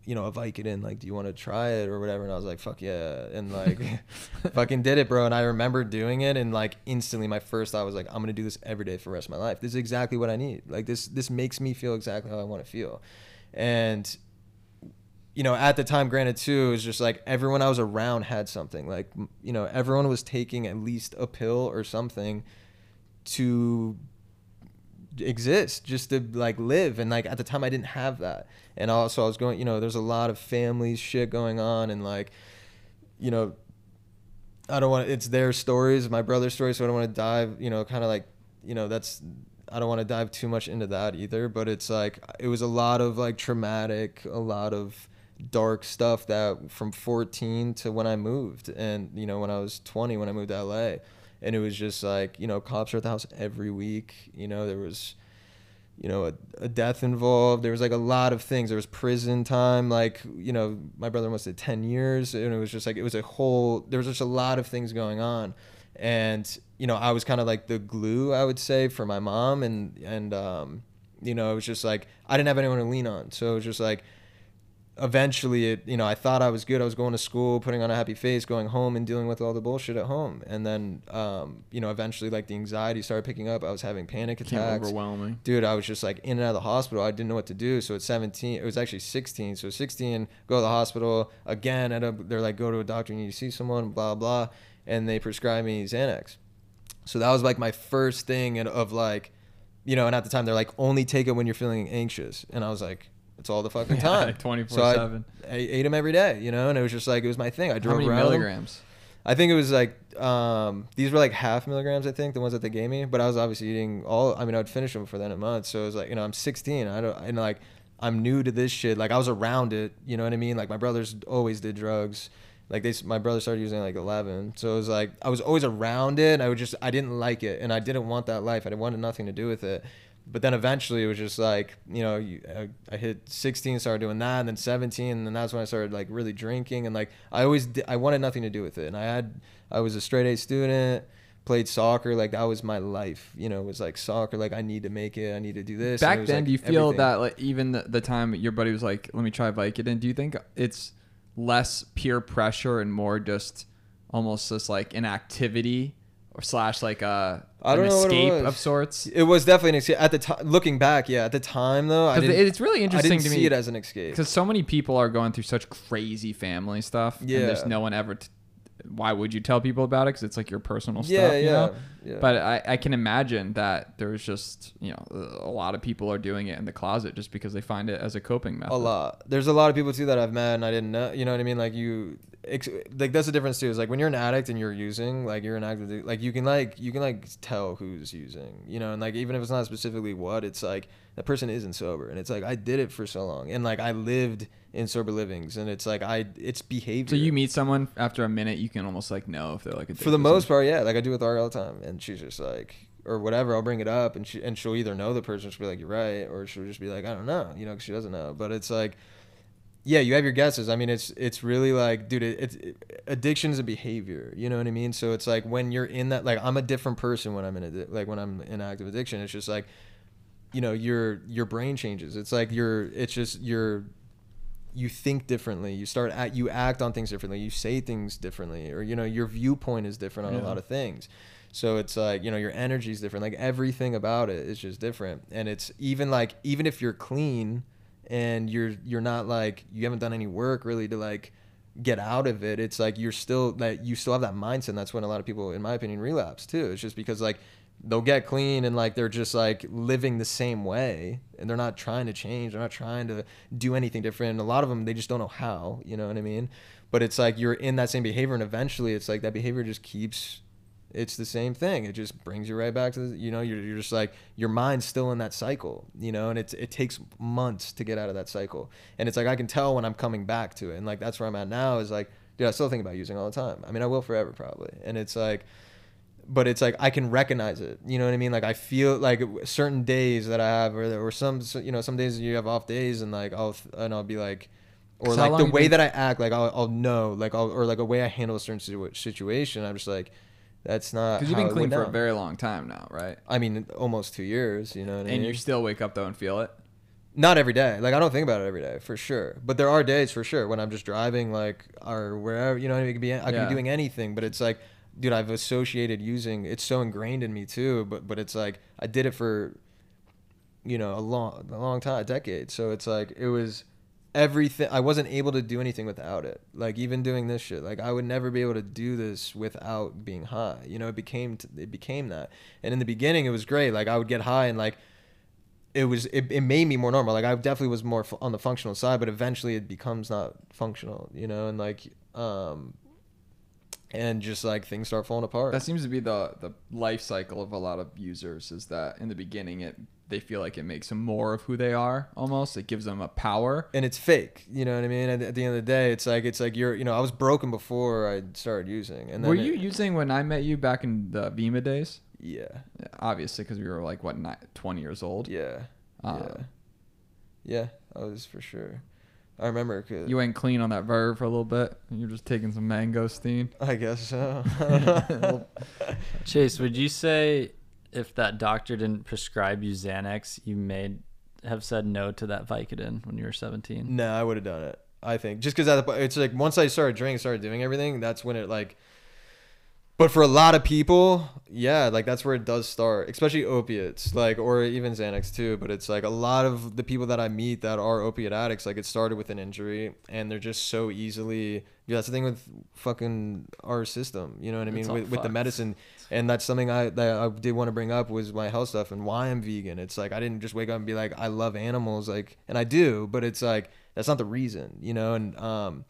you know, a Vicodin. Like, do you want to try it or whatever?" And I was like, "Fuck yeah!" And like, fucking did it, bro. And I remember doing it, and like instantly, my first thought was like, "I'm gonna do this every day for the rest of my life. This is exactly what I need. Like, this this makes me feel exactly how I want to feel." And you know, at the time, granted, too, it was just like everyone I was around had something. Like, you know, everyone was taking at least a pill or something to exist, just to like live. And like at the time, I didn't have that. And also, I was going, you know, there's a lot of family shit going on, and like, you know, I don't want it's their stories, my brother's story, so I don't want to dive, you know, kind of like, you know, that's I don't want to dive too much into that either, but it's like it was a lot of like traumatic, a lot of dark stuff that from 14 to when I moved and you know when I was 20 when I moved to LA and it was just like, you know, cops are at the house every week, you know, there was you know a, a death involved there was like a lot of things there was prison time like you know my brother almost did 10 years and it was just like it was a whole there was just a lot of things going on. And you know i was kind of like the glue i would say for my mom and and um you know it was just like i didn't have anyone to lean on. So it was just like eventually it you know i thought i was good. I was going to school putting on a happy face going home and dealing with all the bullshit at home. And then um you know eventually like the anxiety started picking up. I was having panic attacks. overwhelming. dude i was just like in and out of the hospital. I didn't know what to do. So at 17 it was actually 16 so 16 go to the hospital again. End up they're like go to a doctor. And you need to see someone blah blah. And they prescribed me xanax. So that was like my first thing and- of like you know and at the time they're like only take it when you're feeling anxious. And i was like it's all the fucking Yeah, time like 24/7. so I, I ate them every day you know and it was just like it was my thing i drove How many around milligrams? I think it was like um, these were like half milligrams. I think the ones that they gave me, but I was obviously eating all. I mean, I'd finish them for then a month. So it was like you know I'm 16. I don't and like I'm new to this shit. Like I was around it. You know what I mean? Like my brothers always did drugs. Like they, my brother started using like 11. So it was like I was always around it. I would just I didn't like it, and I didn't want that life. I wanted nothing to do with it. But then eventually it was just like you know you, I, I hit 16, started doing that, and then 17, and then that's when I started like really drinking, and like I always di- I wanted nothing to do with it, and I had I was a straight A student, played soccer, like that was my life. You know, it was like soccer, like I need to make it, I need to do this. Back then, like, do you feel everything. that like even the, the time your buddy was like, "Let me try Vicodin," do you think it's less peer pressure and more just almost just like an activity or slash like a I an don't know what it escape of sorts? It was definitely an escape. At the time, looking back, yeah, at the time though, I didn't, it's really I interesting didn't to see me it as an escape. because so many people are going through such crazy family stuff. and there's no one ever. T- why would you tell people about it? Because it's like your personal Yeah, stuff. You yeah, know? yeah. But I, I can imagine that there's just you know a lot of people are doing it in the closet just because they find it as a coping method. a lot. There's a lot of people too that I've met and I didn't know. You know what I mean? Like you, like that's the difference too. Is like when you're an addict and you're using, like you're an addict, like you can like you can like tell who's using. You know, and like even if it's not specifically what, it's like that person isn't sober, and it's like I did it for so long, and like I lived in sober livings, and it's like I it's behavior. So you meet someone after a minute, you can almost like know if they're like for the most part, yeah. Like I do with Ari all the time, and she's just like, or whatever. I'll bring it up, and she and she'll either know the person, she'll be like, "You're right," or she'll just be like, "I don't know," you know, 'cause she doesn't know. But it's like, yeah, you have your guesses. I mean, it's it's really like, dude, it, it's it, addiction is a behavior. You know what I mean? So it's like when you're in that, like, I'm a different person when I'm in a like when I'm in active addiction. It's just like, you know, your your brain changes. It's like you're, it's just you're you think differently you start at you act on things differently you say things differently or you know your viewpoint is different on a lot of things. So it's like you know your energy is different like everything about it is just different. And it's even like even if you're clean and you're you're not like you haven't done any work really to like get out of it it's like you're still that you still have that mindset and that's when a lot of people in my opinion relapse too. It's just because like they'll get clean and like they're just like living the same way and they're not trying to change they're not trying to do anything different and a lot of them they just don't know how you know what i mean? But it's like you're in that same behavior and eventually it's like that behavior just keeps it's the same thing it just brings you right back to the, you know you're, you're just like your mind's still in that cycle you know and it's it takes months to get out of that cycle and it's like i can tell when i'm coming back to it and like that's where i'm at now is like dude i still think about using all the time i mean i will forever probably and it's like but it's like I can recognize it. You know what I mean? Like I feel like certain days that I have, or or some you know some days you have off days, and like I'll and I'll be like, or like the way been- that I act, like I'll I'll know, like I'll or like a way I handle a certain situa- situation. I'm just like, that's not. because you've been clean for a very long time now, right? I mean, almost two years. You know what I And mean? you still wake up though and feel it. Not every day. Like I don't think about it every day for sure. But there are days for sure when I'm just driving like or wherever you know I mean. It could be I could Yeah. be doing anything, but it's like, dude, I've associated using. It's so ingrained in me too. But but it's like I did it for, you know, a long a long time, a decade. So it's like it was everything. I wasn't able to do anything without it. Like even doing this shit, like I would never be able to do this without being high. You know, it became it became that. And in the beginning, it was great. Like I would get high and like it was it, it made me more normal like i definitely was more fu- on the functional side but eventually it becomes not functional you know and like um and just like things start falling apart That seems to be the the life cycle of a lot of users. Is that in the beginning it they feel like it makes them more of who they are almost. It gives them a power. and it's fake you know what i mean at, at the end of the day it's like it's like you're you know i was broken before i started using and then Were it- you using when I met you back in the Vima days? yeah obviously, because we were like what, ni- twenty years old. yeah Uh, yeah. Yeah, I was for sure. I remember. 'cause- You went clean on that verb for a little bit. and You're just taking some mangosteen. I guess so. Chase, would you say if that doctor didn't prescribe you Xanax, you may have said no to that Vicodin when you were 17? no, I would have done it. I think just because it's like once I started drinking, started doing everything. That's when it like. But for a lot of people, yeah, like that's where it does start, especially opiates, like or even Xanax too. But it's like a lot of the people that I meet that are opiate addicts, like it started with an injury, and they're just so easily. Yeah, that's the thing with fucking our system. You know what I mean? With, with the medicine, and that's something I that I did want to bring up was my health stuff and why I'm vegan. It's like I didn't just wake up and be like I love animals, like, and I do, but it's like that's not the reason, you know. And um,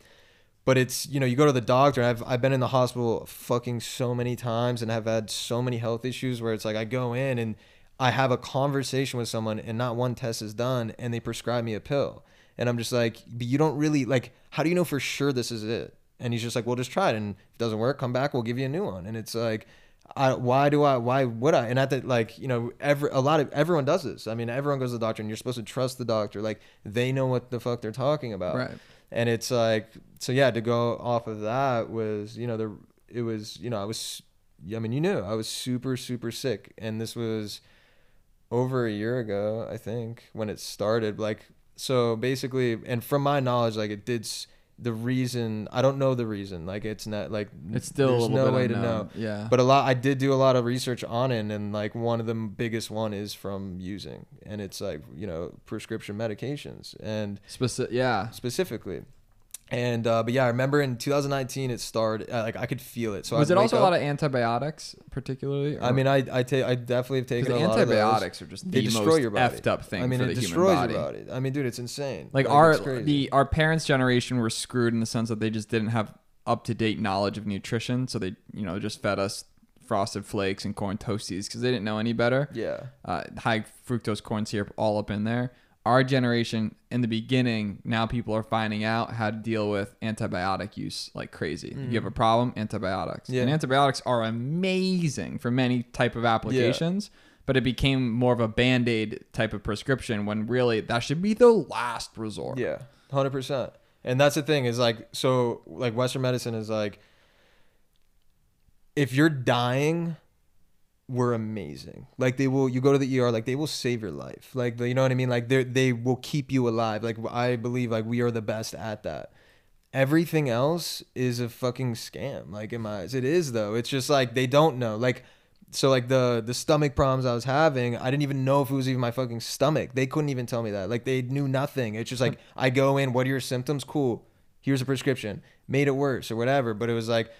but it's you know you go to the doctor. I've I've been in the hospital fucking so many times and i've had so many health issues where it's like I go in and I have a conversation with someone and not one test is done and they prescribe me a pill. And I'm just like but you don't really like how do you know for sure this is it? And he's just like well just try it. And if it doesn't work come back we'll give you a new one. And it's like I, why do I why would I? And at that like you know every a lot of everyone does this. I mean everyone goes to the doctor and you're supposed to trust the doctor. Like they know what the fuck they're talking about. Right. And it's like so yeah to go off of that was you know the it was you know i was i mean you knew i was super super sick. And this was over a year ago i think when it started. Like so basically and from my knowledge like it did the reason i don't know the reason like it's not like It's still there's no way unknown. to know Yeah. but a lot i did do a lot of research on it and like one of the biggest one is from using and it's like you know prescription medications and Specific. Yeah. specifically. And uh, but yeah, I remember in 2019 it started. Uh, like I could feel it. So was I'd it also a lot up- of antantibiotics, particually? I mean, I I take I definitely have taken because a lot of those. antibiotics are just They the destroy most your body. effed up thing I mean, for it the destroys body. your body. I mean, dude, it's insane. Like, our the our parents' generation were screwed in the sense that they just didn't have up to date knowledge of nutrition, so they you know just fed us frosted flakes and corn toasties because they didn't know any better. yeah, uh, high fructose corn syrup all up in there. Our generation, in the beginning, now people are finding out how to deal with antibiotic use like crazy. If you have a problem, antibiotics. Mm. Yeah. And antibiotics are amazing for many type of applications, but it became more of a band-aid type of prescription when really that should be the last resort. yeah, hundred percent. And that's the thing is like so like Western medicine is like if you're dying we're amazing. Like they will, you go to the ER, like they will save your life. Like you know what I mean. Like they they will keep you alive. Like I believe like we are the best at that. Everything else is a fucking scam. Like in my eyes, it is though. It's just like they don't know. Like so like the the stomach problems I was having, I didn't even know if it was even my fucking stomach. They couldn't even tell me that. Like they knew nothing. It's just like I go in, what are your symptoms? Cool. Here's a prescription. Made it worse or whatever. But it was like,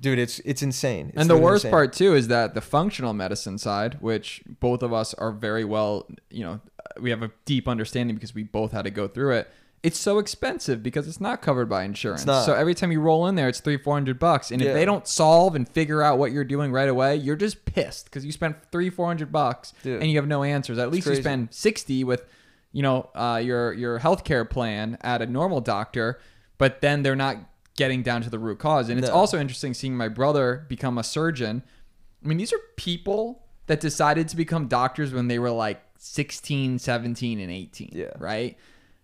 dude, it's it's insane. It's and the worst insane. part too is that the functional medicine side, which both of us are very well, you know, we have a deep understanding because we both had to go through it. It's so expensive because it's not covered by insurance. So every time you roll in there, it's three, four hundred bucks. And if they don't solve and figure out what you're doing right away, you're just pissed because you spent three, four hundred bucks Dude. and you have no answers. At least you spend sixty with, you know, uh, your your healthcare plan at a normal doctor, but then they're not getting down to the root cause. And it's No. also interesting seeing my brother become a surgeon. I mean, these are people that decided to become doctors when they were like 16, 17, and 18. Yeah. Right?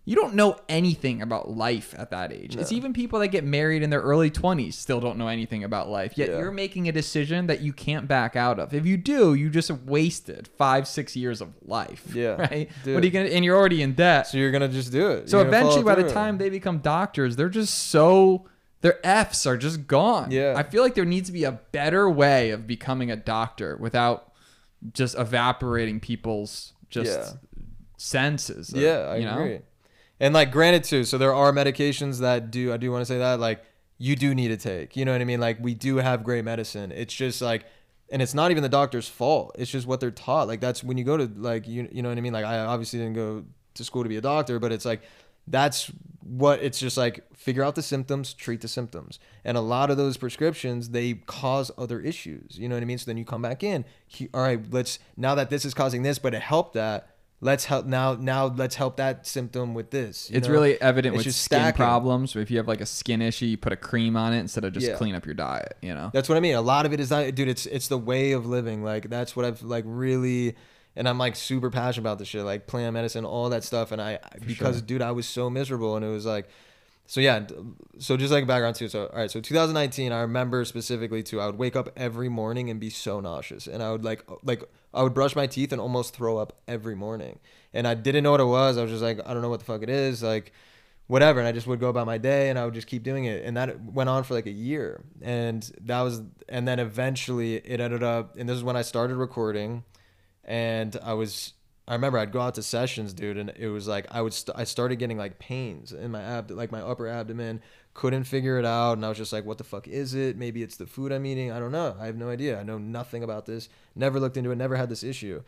You don't know anything about life at that age. It's even people that get married in their early 20s still don't know anything about life. Yet Yeah. you're making a decision that you can't back out of. If you do, you just wasted five, six years of life. Yeah. Right? Dude. What are you gonna and you're already in debt. So you're gonna just do it. So You're eventually, by the time they become doctors, they're just so their F's are just gone. Yeah. I feel like there needs to be a better way of becoming a doctor without just evaporating people's just Yeah. senses. of- yeah, I you know? agree. And like, granted, too. So there are medications that do. I do want to say that like you do need to take. You know what I mean? Like we do have great medicine. It's just like. And it's not even the doctor's fault. It's just what they're taught. Like that's when you go to like you you know what I mean. Like I obviously didn't go to school to be a doctor, but it's like that's what it's just like figure out the symptoms treat the symptoms and a lot of those prescriptions they cause other issues you know what i mean so then you come back in he, all right let's now that this is causing this but it helped that let's help now now let's help that symptom with this you It's know? really evident It's with skin stacking. problems. If you have like a skin issue, you put a cream on it instead of just Yeah. clean up your diet. You know. That's what I mean. A lot of it is not, dude. It's it's the way of living. Like that's what I've like really. And I'm like super passionate about this shit, like plant medicine, all that stuff. And I, because sure. dude, I was so miserable, and it was like, so yeah, so just like background too. So all right, so 2019, I remember specifically too. I would wake up every morning and be so nauseous, and I would like uh, like I would brush my teeth and almost throw up every morning, and I didn't know what it was. I was just like, I don't know what the fuck it is, like whatever and i just would go about my day and i would just keep doing it and that went on for like a year and that was and then eventually it ended up and this is when i started recording and i was i remember i'd go out to sessions dude and it was like i would st- i started getting like pains in my ab like my upper abdomen. Couldn't figure it out and i was just like what the fuck is it? Maybe it's the food i'm eating. I don't know. I have no idea. I know nothing about this. Never looked into it. Never had this issue.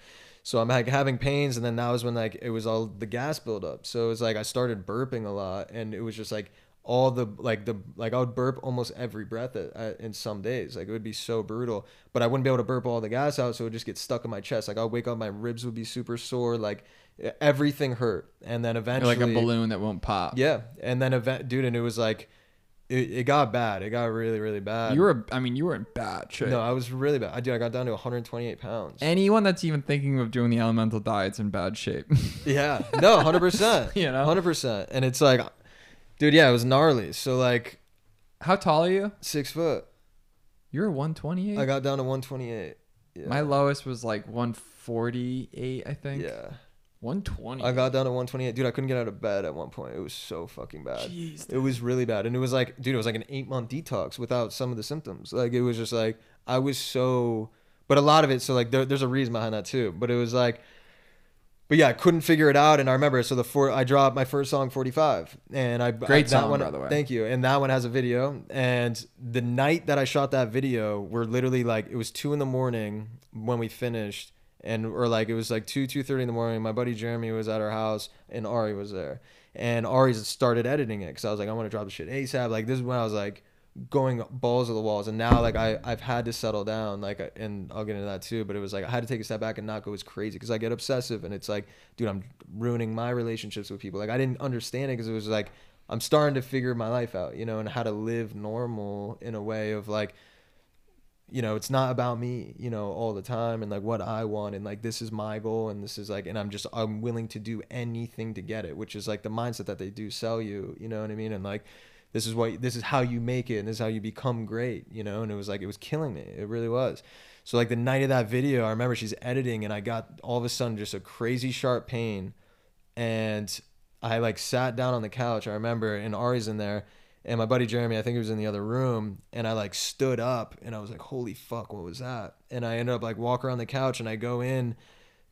So I'm like having pains, and then that was when like it was all the gas buildup. So it was like I started burping a lot, and it was just like all the like the like I would burp almost every breath at, at, in some days. Like it would be so brutal, but I wouldn't be able to burp all the gas out, so it would just get stuck in my chest. Like I'd wake up, my ribs would be super sore, like everything hurt, and then eventually like a balloon that won't pop. Yeah, and then event, dude, and it was like it, it got bad. It got really really bad. You were, I mean, you were in bad shape. no, I was really bad. I dude, I got down to 128 pounds. Anyone that's even thinking of doing the elemental diet's in bad shape. Yeah. No, hundred percent. You know? hundred percent. And it's like, dude, yeah, it was gnarly. So like How tall are you? six foot. You're 128. I got down to one twenty eight. Yeah. My lowest was like 148, I think. yeah. 120. I got down to one twenty eight. Dude, I couldn't get out of bed at one point. It was so fucking bad. Jeez. It was really bad. And it was like, dude, it was like an eight month detox without some of the symptoms. Like it was just like I was so but a lot of it, so like there, there's a reason behind that too. But it was like but yeah, I couldn't figure it out, and I remember. So the four, I dropped my first song, "45," and I Great that song, one, by the way. Thank you. And that one has a video. And the night that I shot that video, we're literally like, it was two in the morning when we finished, and or like it was like two, two thirty in the morning. My buddy Jeremy was at our house, and Ari was there, and Ari started editing it because I was like, I want to drop the shit asap. Like this is when I was like going balls of the walls. And now like I, I've had to settle down like uh, and I'll get into that too but it was like I had to take a step back and not go as crazy because I get obsessive and it's like dude I'm ruining my relationships with people. Like I didn't understand it because it was like I'm starting to figure my life out you know and how to live normal in a way of like you know it's not about me you know all the time and like what I want and like this is my goal and this is like and I'm just I'm willing to do anything to get it which is like the mindset that they do sell you you know what I mean? And like this is what this is how you make it and this is how you become great you know? And it was like it was killing me. It really was. So like the night of that video i remember she's editing and i got all of a sudden just a crazy sharp pain. And i like sat down on the couch. I remember and ari's in there and my buddy jeremy i think he was in the other room and i like stood up and i was like holy fuck what was that? And i ended up like walk around the couch and i go in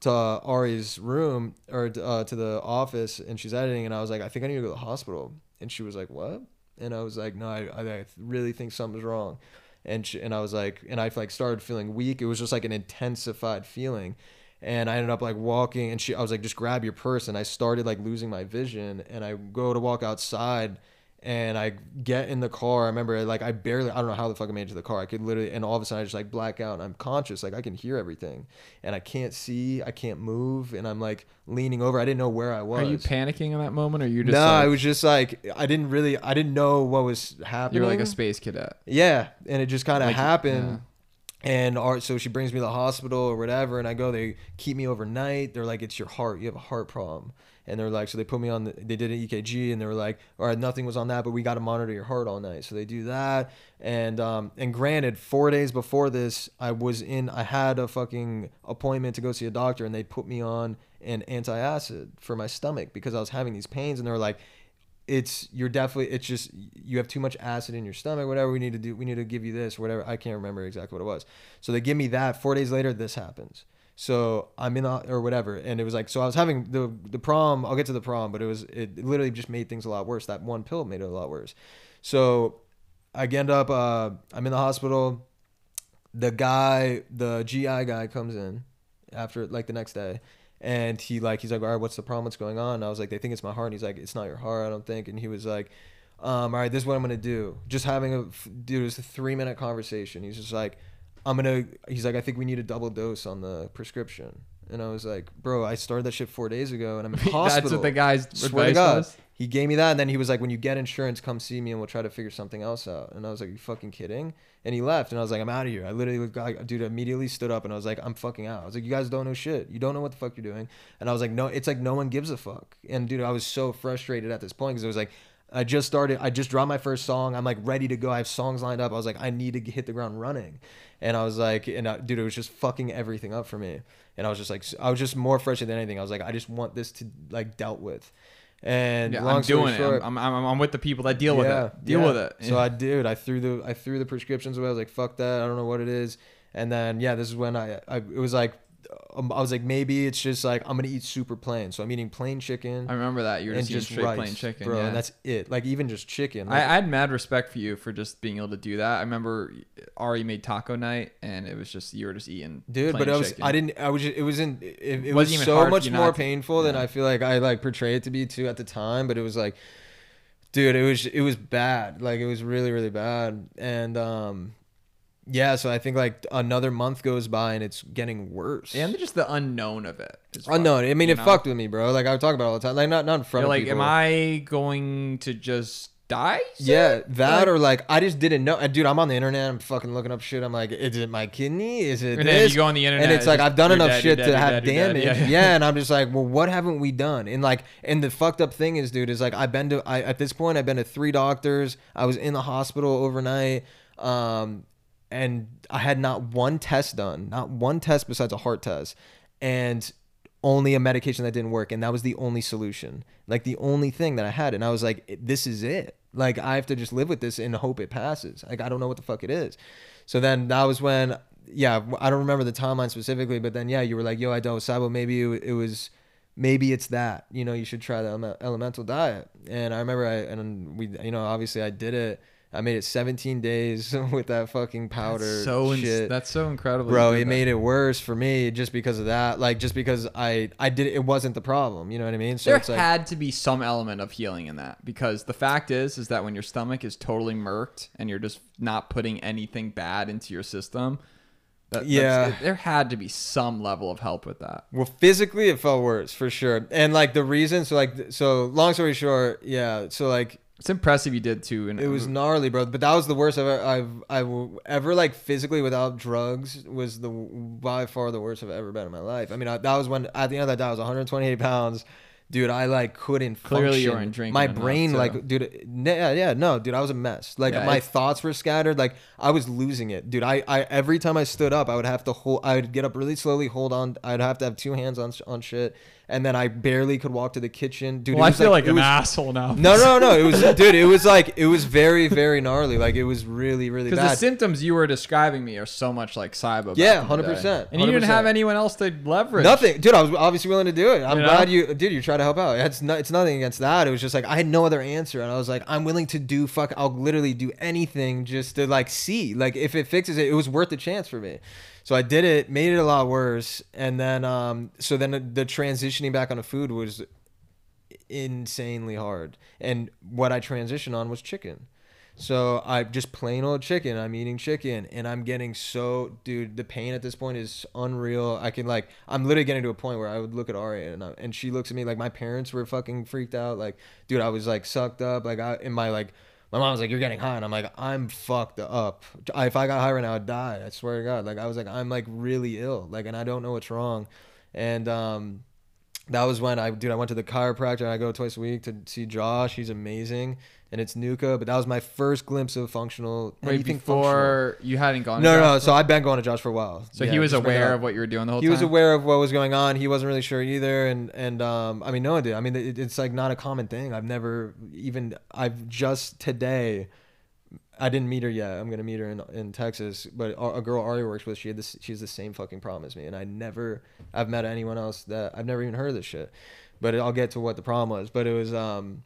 to uh, Ari's room or uh, to the office and she's editing and I was like I think I need to go to the hospital. And she was like what and I was like no I, I really think something's wrong. And she, and I was like and I like started feeling weak. It was just like an intensified feeling. And I ended up like walking and she I was like just grab your purse. And I started like losing my vision. And I go to walk outside and I get in the car. I remember like I barely I don't know how the fuck I made it to the car. I could literally and all of a sudden I just like black out and I'm conscious. Like I can hear everything. And I can't see, I can't move, and I'm like leaning over. I didn't know where I was. Are you panicking in that moment, or you just? no, like, I was just like I didn't really I didn't know what was happening. You're like a space cadet. Yeah, and it just kind of Like, happened. And our, so she brings me to the hospital or whatever, and I go. They keep me overnight. They're like, "It's your heart. You have a heart problem." And they're like, so they put me on. The, they did an EKG, and they were like, "All right, nothing was on that, but we got to monitor your heart all night." So they do that. And um, and granted, four days before this, I was in. I had a fucking appointment to go see a doctor, and they put me on an antacid for my stomach because I was having these pains, and they were like, it's you're definitely it's just you have too much acid in your stomach whatever we need to do we need to give you this whatever i can't remember exactly what it was. So they give me that four days later this happens. So i'm in the, or whatever and it was like so i was having the the prom i'll get to the prom but it was it literally just made things a lot worse. That one pill made it a lot worse. So i end up uh i'm in the hospital. The guy the gi guy comes in after like the next day and he like he's like all right what's the problem? What's going on? And i was like they think it's my heart. And he's like it's not your heart i don't think. And he was like um all right this is what i'm gonna do. Just having a dude it was a three minute conversation. He's just like i'm gonna he's like i think we need a double dose on the prescription. And i was like bro i started that shit four days ago and i'm in hospital That's what the guy's Swear to God. He gave me that, and then he was like, "When you get insurance, come see me, and we'll try to figure something else out." And I was like, "You fucking kidding?" And he left, and I was like, "I'm out of here." I literally, got, dude, immediately stood up, and I was like, "I'm fucking out." I was like, "You guys don't know shit. You don't know what the fuck you're doing." And I was like, "No, it's like no one gives a fuck." And dude, I was so frustrated at this point because it was like. I just started. I just dropped my first song. I'm like ready to go. I have songs lined up. I was like, I need to hit the ground running, and I was like, and I, dude, it was just fucking everything up for me. And I was just like, I was just more frustrated than anything. I was like, I just want this to like dealt with. And Yeah, long I'm story doing short, it. I'm, I'm, I'm, I'm with the people that deal with it. Deal yeah. with it. So I did. I threw the I threw the prescriptions away. I was like, fuck that. I don't know what it is. And then yeah, this is when I, I it was like um, I was like maybe it's just like I'm gonna eat super plain. So I'm eating plain chicken I remember that you were and just, eating just straight rice, plain chicken, bro. yeah. And that's it. Like even just chicken. I, Like, I had mad respect for you for just being able to do that. I remember Ari made taco night, and it was just you were just eating. Dude, but I was chicken. I didn't I was just, it wasn't it, it Wasn't was so much more not painful than. I feel like I like portrayed it to be too at the time, but it was like dude, it was it was bad. Like it was really really bad. And um yeah, so I think like another month goes by and it's getting worse. and just the unknown of it. is unknown. I mean, you it know? fucked with me, bro. Like I would talk about it all the time. Like not not in front You're of like, people. am I going to just die? Yeah, that Like- or like I just didn't know. And dude, I'm on the internet. I'm fucking looking up shit. I'm like, is it my kidney? Is it And then this? you go on the internet, and it's like just, I've done you're enough dead, shit you're to dead, have you're dead, damage. dead. Yeah, Yeah. and I'm just like, well, what haven't we done? And like, and the fucked up thing is, dude, is like I've been to. I at this point I've been to three doctors. I was in the hospital overnight. Um, and I had not one test done, not one test besides a heart test, and only a medication that didn't work, and that was the only solution, like the only thing that I had, and I was like, this is it. Like I have to just live with this and hope it passes. Like I don't know what the fuck it is. So then that was when, yeah, I don't remember the timeline specifically, but then yeah, you were like, yo, I with SIBO. Maybe it was maybe it's that you know you should try the elemental diet and i remember i and we you know obviously i did it i made it 17 days with that fucking powder That's so ins- shit that's so incredible. bro it made it worse for me just because of that like just because i i did it wasn't the problem you know what i mean so there it's like had to be some element of healing in that because the fact is is that when your stomach is totally murked and you're just not putting anything bad into your system that, Yeah. it- there had to be some level of help with that well physically it felt worse for sure and like the reason so like so long story short yeah so like it's impressive you did too and It was uh, gnarly, bro. But that was the worst I've ever, I've I've ever like physically without drugs was the by far the worst I've ever been in my life. I mean, I, that was when at the end of that day I was 128 pounds. Dude, I like couldn't Clearly function. you weren't drinking My enough, brain, like, dude, yeah, yeah, no, dude, I was a mess. Like, Yeah, my thoughts were scattered. Like, I was losing it, dude. I, I, every time I stood up, I would have to hold. I would get up really slowly, hold on. I'd have to have two hands on on shit, and then I barely could walk to the kitchen, dude. well i feel like, it an was, asshole now no, no, no. It was, dude. It was like it was very, very gnarly. Like it was really, really bad. because the symptoms you were describing me are so much like SIBO. back Yeah, in the day. 100%, And you didn't have anyone else to leverage. Nothing, dude. I was obviously willing to do it. I'm You know? glad you, dude. You try to help out. It's not. It's nothing against that. It was just like I had no other answer, and I was like, I'm willing to do. Fuck, I'll literally do anything just to like see. Like if it fixes it, it was worth the chance for me. So I did it, made it a lot worse, and then um, so then the, transitioning back onto food was insanely hard. And what I transitioned on was chicken. So I just plain old chicken. I'm eating chicken, and I'm getting so, dude. The pain at this point is unreal. I can like, I'm literally getting to a point where I would look at Ari, and I, and she looks at me like my parents were fucking freaked out. Like, dude, I was like sucked up. Like I in my like, my mom was like, "You're getting high," and I'm like, "I'm fucked up. If I got high right now, I'd die. I swear to God." Like I was like, "I'm like really ill. Like, and I don't know what's wrong," and um that was when I dude I went to the chiropractor and I go twice a week to see Josh. He's amazing, and it's NUCCA. But that was my first glimpse of functional. Wait, before you hadn't gone. functional. to No, no. So I've been going to Josh for a while. So Yeah, he was aware of what you were doing the whole time. He time. was aware of what was going on. He wasn't really sure either, and and um, I mean, no one did. I mean, it, it's like not a common thing. I've never even. I've just today. I didn't meet her yet. I'm gonna meet her in in Texas. But a a girl Ari works with, she had this. She has the same fucking problem as me, and I never. I've met anyone else that I've never even heard of this shit. But I'll get to what the problem was. But it was um.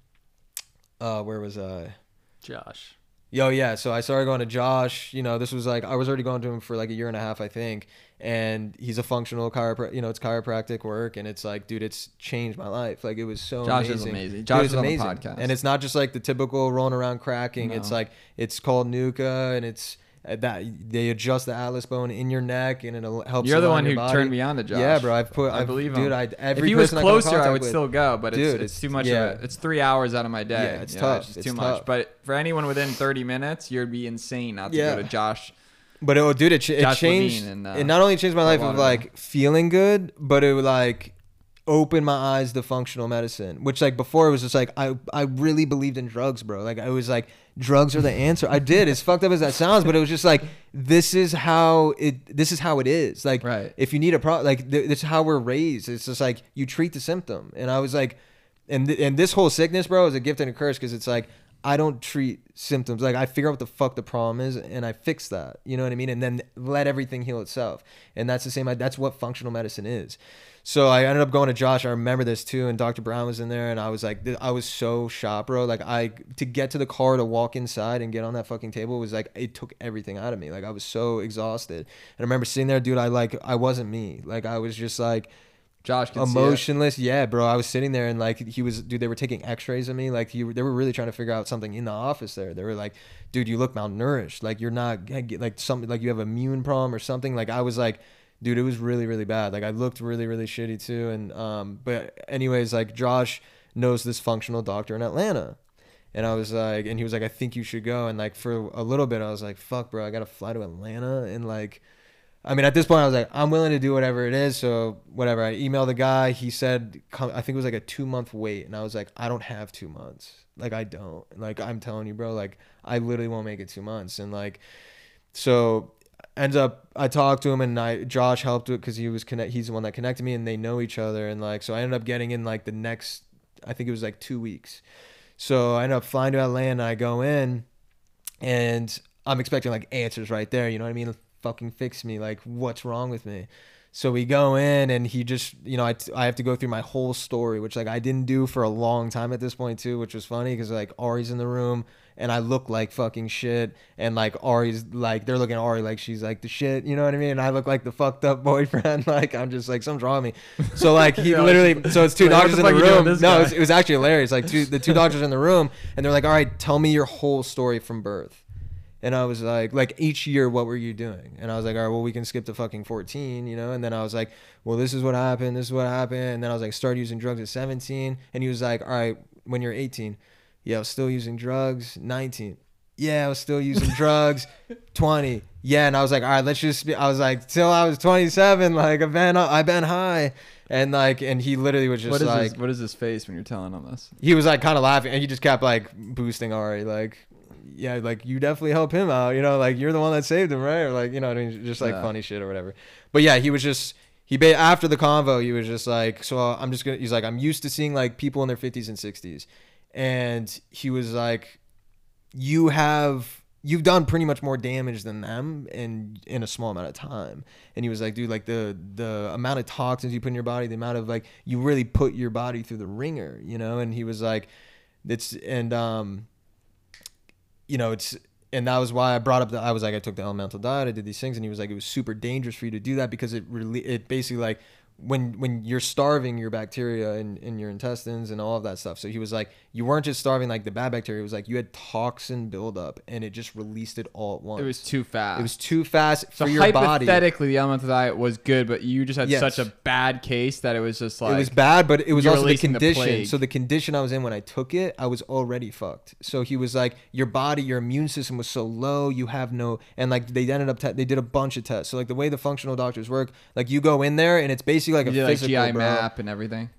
Uh, where was I? Josh. Yo, yeah. So I started going to Josh. You know, this was like I was already going to him for like a year and a half, I think. And he's a functional chiropractic. You know, it's chiropractic work, and it's like, dude, it's changed my life. Like it was so Josh amazing. is amazing. Josh it's is on the amazing. podcast. and it's not just like the typical rolling around cracking. It's like it's called NUCCA, and it's that they adjust the atlas bone in your neck and it helps. You're the one who body. turned me on to Josh. Yeah, bro. I've put. I I've, believe dude. him. I every if he was person I closer, I would with- still go, but it's, Dude, it's, it's- too much. yeah. Of a, it's three hours out of my day. Yeah, it's tough. It's, It's too tough. much. But for anyone within 30 minutes, you'd be insane not to Yeah. go to Josh. But it, dude, it, it Josh changed. And, uh, it not only changed my life of like feeling good, but it like open my eyes to functional medicine. Which like before it was just like I I really believed in drugs, bro. Like I was like drugs are the answer. I did. As fucked up as that sounds, but it was just like this is how it. This is how it is. Like Right. if you need a problem, like th- this is how we're raised. It's just like you treat the symptom. And I was like, and th- and this whole sickness, bro, is a gift and a curse because it's like I don't treat symptoms. Like I figure out what the fuck the problem is and I fix that. You know what I mean? And then let everything heal itself. And that's the same. That's what functional medicine is. So I ended up going to Josh. I remember this too, and Dr. Brown was in there, and I was like, I was so shocked, bro. Like I to get to the car to walk inside and get on that fucking table was like it took everything out of me. Like I was so exhausted, and I remember sitting there, dude. I like I wasn't me. Like I was just like Josh can see emotionless. Yeah, bro. I was sitting there and like he was, dude. They were taking X-rays of me. Like he, they were really trying to figure out something in the office. There, they were like, dude, you look malnourished. Like you're not like something like you have immune problem or something. Like I was like, dude, it was really really bad. Like I looked really really shitty too. And um, but anyways, like Josh knows this functional doctor in Atlanta. And I was like, and he was like, I think you should go. And like for a little bit, I was like, fuck, bro, I gotta fly to Atlanta and like. I mean, at this point, I was like, I'm willing to do whatever it is. So whatever. I emailed the guy. He said, I think it was like a two month wait, and I was like, I don't have two months. Like I don't. Like I'm telling you, bro. Like I literally won't make it two months. And like, so ends up, I talked to him, and I Josh helped it because he was connect. He's the one that connected me, and they know each other. And like, so I ended up getting in like the next. I think it was like two weeks. So I ended up flying to Atlanta. I go in, and I'm expecting like answers right there. You know what I mean? Fucking fix me. Like, what's wrong with me? So we go in, and he just, you know, I, I have to go through my whole story, which like I didn't do for a long time at this point too, which was funny because like Ari's in the room, and I look like fucking shit, and like Ari's like they're looking at Ari like she's like the shit, you know what I mean? And I look like the fucked up boyfriend, like I'm just like something's wrong with me. So like he literally, so it's two Like, doctors the in the fuck you doing room. No, it was, it was actually hilarious. Like two, the two doctors in the room, and they're like, "All right, tell me your whole story from birth." And I was like, like each year, what were you doing? And I was like, all right, well, we can skip to fucking 14, you know? And then I was like, well, this is what happened. This is what happened. And then I was like, start using drugs at 17. And he was like, all right, when you're 18, yeah, I was still using drugs. 19, yeah, I was still using drugs. 20, yeah. And I was like, all right, let's just be, I was like, till I was 27, like I've been, I've been high. And like, and he literally was just What is like, his, what is his face when you're telling him this? he was like kind of laughing and he just kept like boosting Ari like yeah like you definitely help him out you know like you're the one that saved him right or like you know what I mean just like Yeah. funny shit or whatever but yeah he was just he ba- after the convo he was just like so I'm just gonna he's like I'm used to seeing like people in their 50s and 60s and he was like you have you've done pretty much more damage than them in in a small amount of time. And he was like dude like the the amount of toxins you put in your body the amount of like you really put your body through the ringer you know? And he was like it's and um you know it's and that was why I brought up that I was like I took the elemental diet I did these things. And he was like it was super dangerous for you to do that because it really it basically like when when you're starving your bacteria in, in your intestines and all of that stuff so he was like you weren't just starving like the bad bacteria it was like you had toxin buildup and it just released it all at once It was too fast. it was too fast so for your body hypothetically, the elemental diet was good, but you just had Yes. such a bad case that it was just like it was bad, but it was also the releasing the condition. so the condition I was in when I took it, I was already fucked. So he was like, your body, your immune system was so low, you have no, and like they ended up, te- they did a bunch of tests. So like the way the functional doctors work, like you go in there and it's basically like you a did like physical, GI bro. map and everything.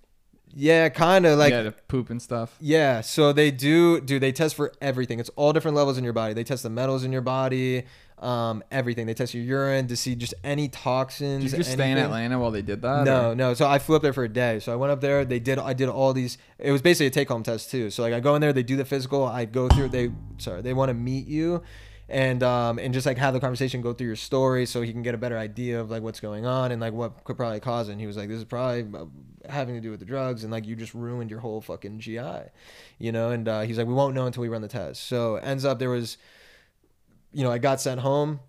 Yeah, kind of like yeah, to poop and stuff. yeah, so they do do they test for everything. It's all different levels in your body. They test the metals in your body, um, everything. They test your urine to see just any toxins. Did you just stay in. Atlanta while they did that? No, or- no. So I flew up there for a day. So I went up there. They did. I did all these. It was basically a take-home test too. So like I go in there. They do the physical. I go through. They sorry. They want to meet you, and um and just like have the conversation. Go through your story so he can get a better idea of like what's going on and like what could probably cause it. And he was like, this is probably uh, having to do with the drugs and like you just ruined your whole fucking GI, you know. And uh, he's like, we won't know until we run the test. So ends up there was, you know, I got sent home.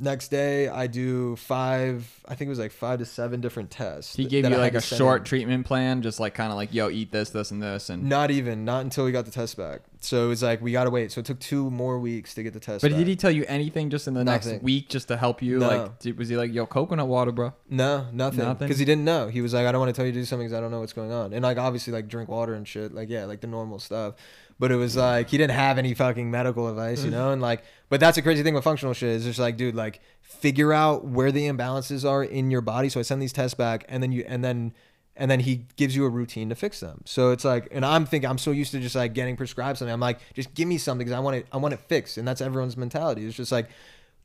Next day, I do five. I think it was like five to seven different tests. He gave you like a short in. treatment plan, just like kind of like, yo, eat this, this, and this, and Not even. Not until we got the test back. So it was like we gotta wait. So it took two more weeks to get the test. But back. did he tell you anything just in the Nothing. next week just to help you? No. Like, did, was he like, yo, coconut water, bro? No, nothing. Nothing? Because he didn't know. He was like, I don't want to tell you to do something because I don't know what's going on. And like, obviously, like drink water and shit. Like, yeah, like the normal stuff. But it was like he didn't have any fucking medical advice, you know. And like, but that's a crazy thing with functional shit. Is just like, dude, like figure out where the imbalances are in your body. So I send these tests back, and then you, and then. And then he gives you a routine to fix them. So it's like, and I'm thinking, I'm so used to just like getting prescribed something. I'm like, just give me something because I want it, I want it fixed. And that's everyone's mentality. It's just like,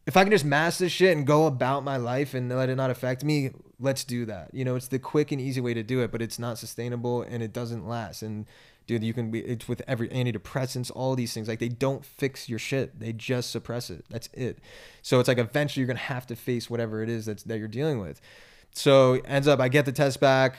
if I can just master this shit and go about my life and let it not affect me, let's do that. You know, it's the quick and easy way to do it, but it's not sustainable and it doesn't last. And dude, you can be it's with every antidepressants, all these things. Like they don't fix your shit. They just suppress it. That's it. So it's like eventually you're gonna have to face whatever it is that's that you're dealing with. So ends up I get the test back.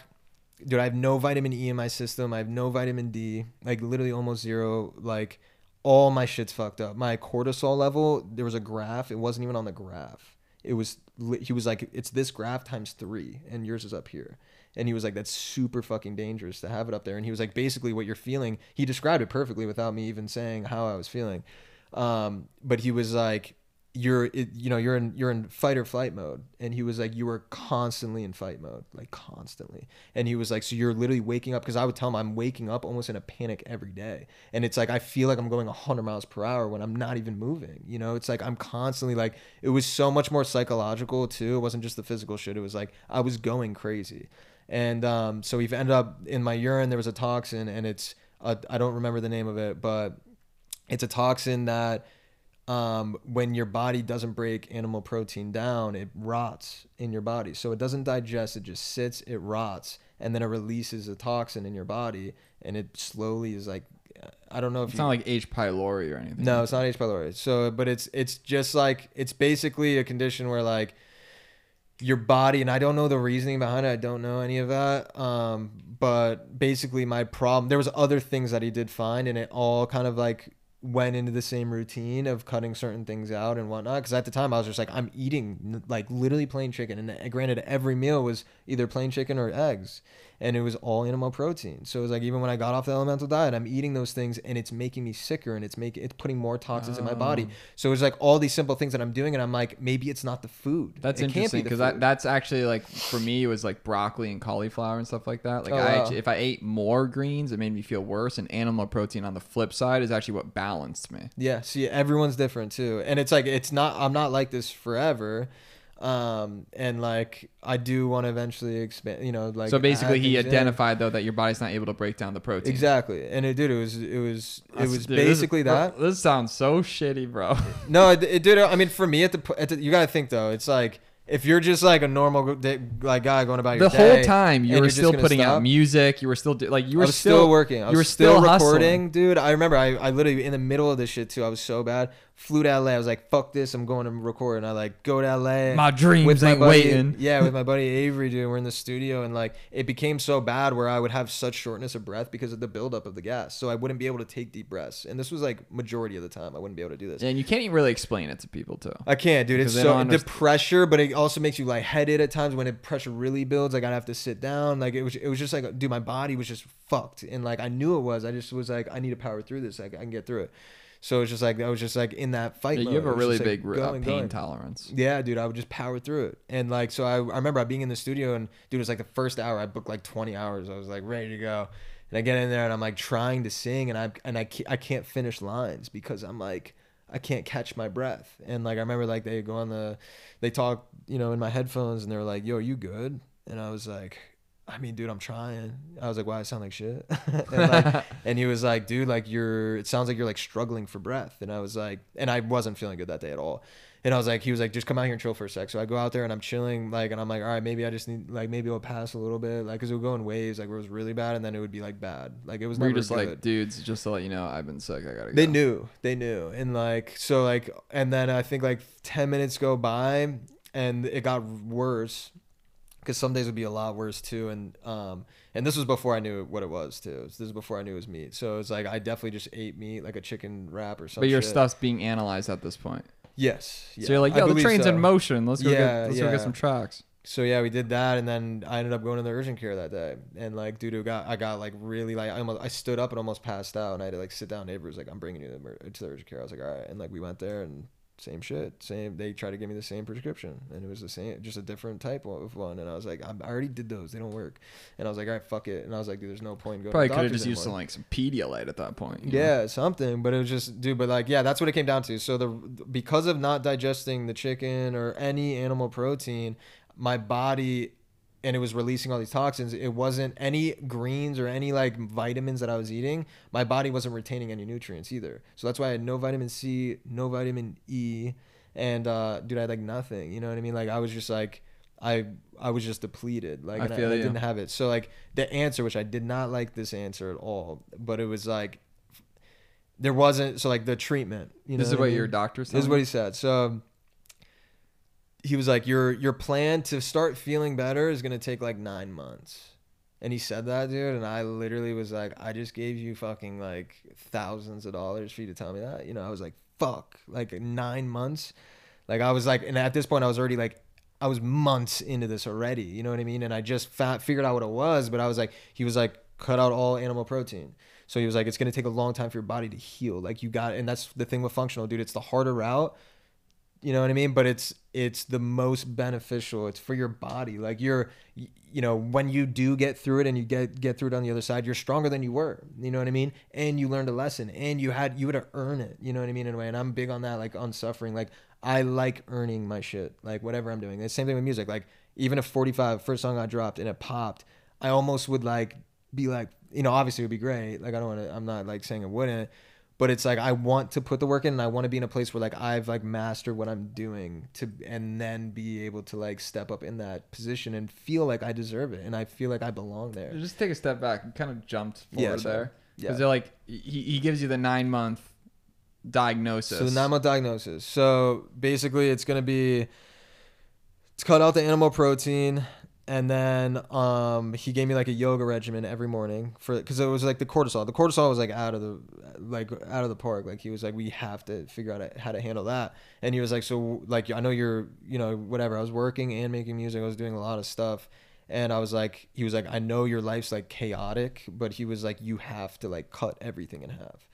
Dude, I have no vitamin E in my system. I have no vitamin D. Like literally almost zero. Like all my shit's fucked up. My cortisol level, there was a graph. It wasn't even on the graph. It was he was like, it's this graph times three, and yours is up here. And he was like, that's super fucking dangerous to have it up there. And he was like, basically, what you're feeling. He described it perfectly without me even saying how I was feeling. Um, but he was like, you're it, you know you're in you're in fight or flight mode and he was like you were constantly in fight mode like constantly and he was like so you're literally waking up because i would tell him i'm waking up almost in a panic every day and it's like i feel like i'm going 100 miles per hour when i'm not even moving you know it's like i'm constantly like it was so much more psychological too it wasn't just the physical shit it was like i was going crazy and um, so we've ended up in my urine there was a toxin and it's I i don't remember the name of it but it's a toxin that um, when your body doesn't break animal protein down, it rots in your body. So it doesn't digest, it just sits, it rots, and then it releases a toxin in your body, and it slowly is like, I don't know if It's you, not like H. pylori or anything. no, it's not H. pylori. So, but it's it's just like it's basically a condition where like your body, and I don't know the reasoning behind it. I don't know any of that. Um, but basically, my problem there was other things that he did find, and it all kind of like went into the same routine of cutting certain things out and whatnot. Because at the time, I was just like, I'm eating like literally plain chicken, and uh, granted, every meal was either plain chicken or eggs, and it was all animal protein. So it was like even when I got off the elemental diet, I'm eating those things, and it's making me sicker, and it's making it's putting more toxins in my body. Oh. So it's like all these simple things that I'm doing, and I'm like, maybe it's not the food. That's It interesting because that, that's actually like for me it was like broccoli and cauliflower and stuff like that. Like Oh, I wow. actually, if I ate more greens, it made me feel worse. And animal protein on the flip side is actually what balanced me. Yeah, see, everyone's different too, and it's like it's not. I'm not like this forever, um, and like I do want to eventually expand. You know, like so basically, he things in. identified though that your body's not able to break down the protein. exactly, and it did. It was it was it was dude, basically bro, that. This sounds so shitty, bro. No, it, it did. I mean, for me, at the, at the you gotta think though. It's like if you're just like a normal day, like guy going about your the whole time you were still putting out music. You were still do, like you were I was still, working. I you were still, still recording, dude. I remember I, I literally in the middle of this shit too. I was so bad. Flew to LA. I was like, fuck this. I'm going to record. And I like go to LA. My dreams with my ain't buddy, waiting. Yeah, with my buddy Avery, dude. We're in the studio and like it became so bad where I would have such shortness of breath because of the buildup of the gas. So I wouldn't be able to take deep breaths. And this was like majority of the time I wouldn't be able to do this. And you can't even really explain it to people too. I can't, dude. It's so the pressure, but it also makes you like lightheaded at times when the pressure really builds. Like I'd have to sit down. Like it was, it was just like, dude, my body was just fucked, and like I knew it was. I just was like, I need to power through this. Like I can get through it. So it's just like I was just like in that fight. Yeah, mode. you have a really just, like, big uh, pain going. tolerance. Yeah, dude, I would just power through it. And like, so I, I remember being in the studio and dude, it was like the first hour I booked like 20 hours. I was like ready to go. And I get in there and I'm like trying to sing and I, and I can't, I can't finish lines because I'm like, I can't catch my breath. And like, I remember like they go on the, they talk, you know, in my headphones and they were like, yo, are you good? And I was like, I mean, dude, I'm trying. I was like, why I sound like shit? and, like, and he was like, dude, like you're, it sounds like you're like struggling for breath. And I was like, and I wasn't feeling good that day at all. And I was like, he was like, just come out here and chill for a sec. So I go out there and I'm chilling, like, and I'm like, all right, maybe I just need, like, maybe it'll pass a little bit, like, cause it would go in waves, like, where it was really bad, and then it would be like bad, like, it was We're just good. like dudes, just to let you know, I've been sick. I gotta go. They knew, they knew, and like, so like, and then I think like ten minutes go by, and it got worse, because some days would be a lot worse too, and um, and this was before I knew what it was too. This is before I knew it was meat, so it's like I definitely just ate meat, like a chicken wrap or something. But your stuff's being analyzed at this point. Yes. So you're like, yo, the train's so. in motion. Let's go Yeah, get let's go get some tracks. so yeah, we did that, and then I ended up going to the urgent care that day, and like, dude, it got I got like really like I almost I stood up and almost passed out, and I had to like sit down. Neighbor was like, "I'm bringing you to the, to the urgent care." I was like, "All right," and like we went there, and same shit, same. They tried to give me the same prescription, and it was the same, just a different type of one. And I was like, I already did those; they don't work. And I was like, all right, fuck it. And I was like, dude, there's no point in going. Probably could have just used some like some Pedialyte at that point. you know? Yeah, something, but it was just, dude. But like, yeah, that's what it came down to. So the because of not digesting the chicken or any animal protein, my body, and it was releasing all these toxins. It wasn't any greens or any like vitamins that I was eating. My body wasn't retaining any nutrients either. So that's why I had no vitamin C, no vitamin E, and uh, dude, I had like nothing. You know what I mean? Like I was just like. I I was just depleted, like I and I, and I didn't have it. So like the answer, which I did not like this answer at all, but it was like there wasn't so like the treatment. You know this is I what mean? your doctor said. This is what he said. So he was like, "Your your plan to start feeling better is gonna take like nine months." And he said that, dude, and I literally was like, "I just gave you fucking like thousands of dollars for you to tell me that." You know, I was like, "Fuck!" Like nine months. Like I was like, and at this point, I was already like. I was months into this already, you know what I mean? And I just figured out what it was, but I was like, he was like, cut out all animal protein. So he was like, it's gonna take a long time for your body to heal. Like you got, and that's the thing with functional, dude. It's the harder route, you know what I mean? But it's it's the most beneficial. It's for your body. Like you're, you know, when you do get through it and you get get through it on the other side, you're stronger than you were. You know what I mean? And you learned a lesson, and you had you had to earn it. You know what I mean? In a way, and I'm big on that, like on suffering. Like I like earning my shit. Like whatever I'm doing. The same thing with music. Like even if 45 first song I dropped and it popped, I almost would like be like, you know, obviously it would be great. Like I don't want to. I'm not like saying it wouldn't but it's like I want to put the work in and I want to be in a place where like I've like mastered what I'm doing to and then be able to like step up in that position and feel like I deserve it and I feel like I belong there. Just take a step back. You kind of jumped forward Yeah, sorry. there Yeah. because they're like he, he gives you the nine month diagnosis. So the nine month diagnosis. So basically it's gonna be it's cut out the animal protein and then um he gave me like a yoga regimen every morning for because it was like the cortisol. The cortisol was like out of the like out of the park. Like he was like we have to figure out how to handle that. And he was like so like I know you're you know whatever. I was working and making music. I was doing a lot of stuff. And I was like, he was like, I know your life's like chaotic, but he was like, you have to like cut everything in half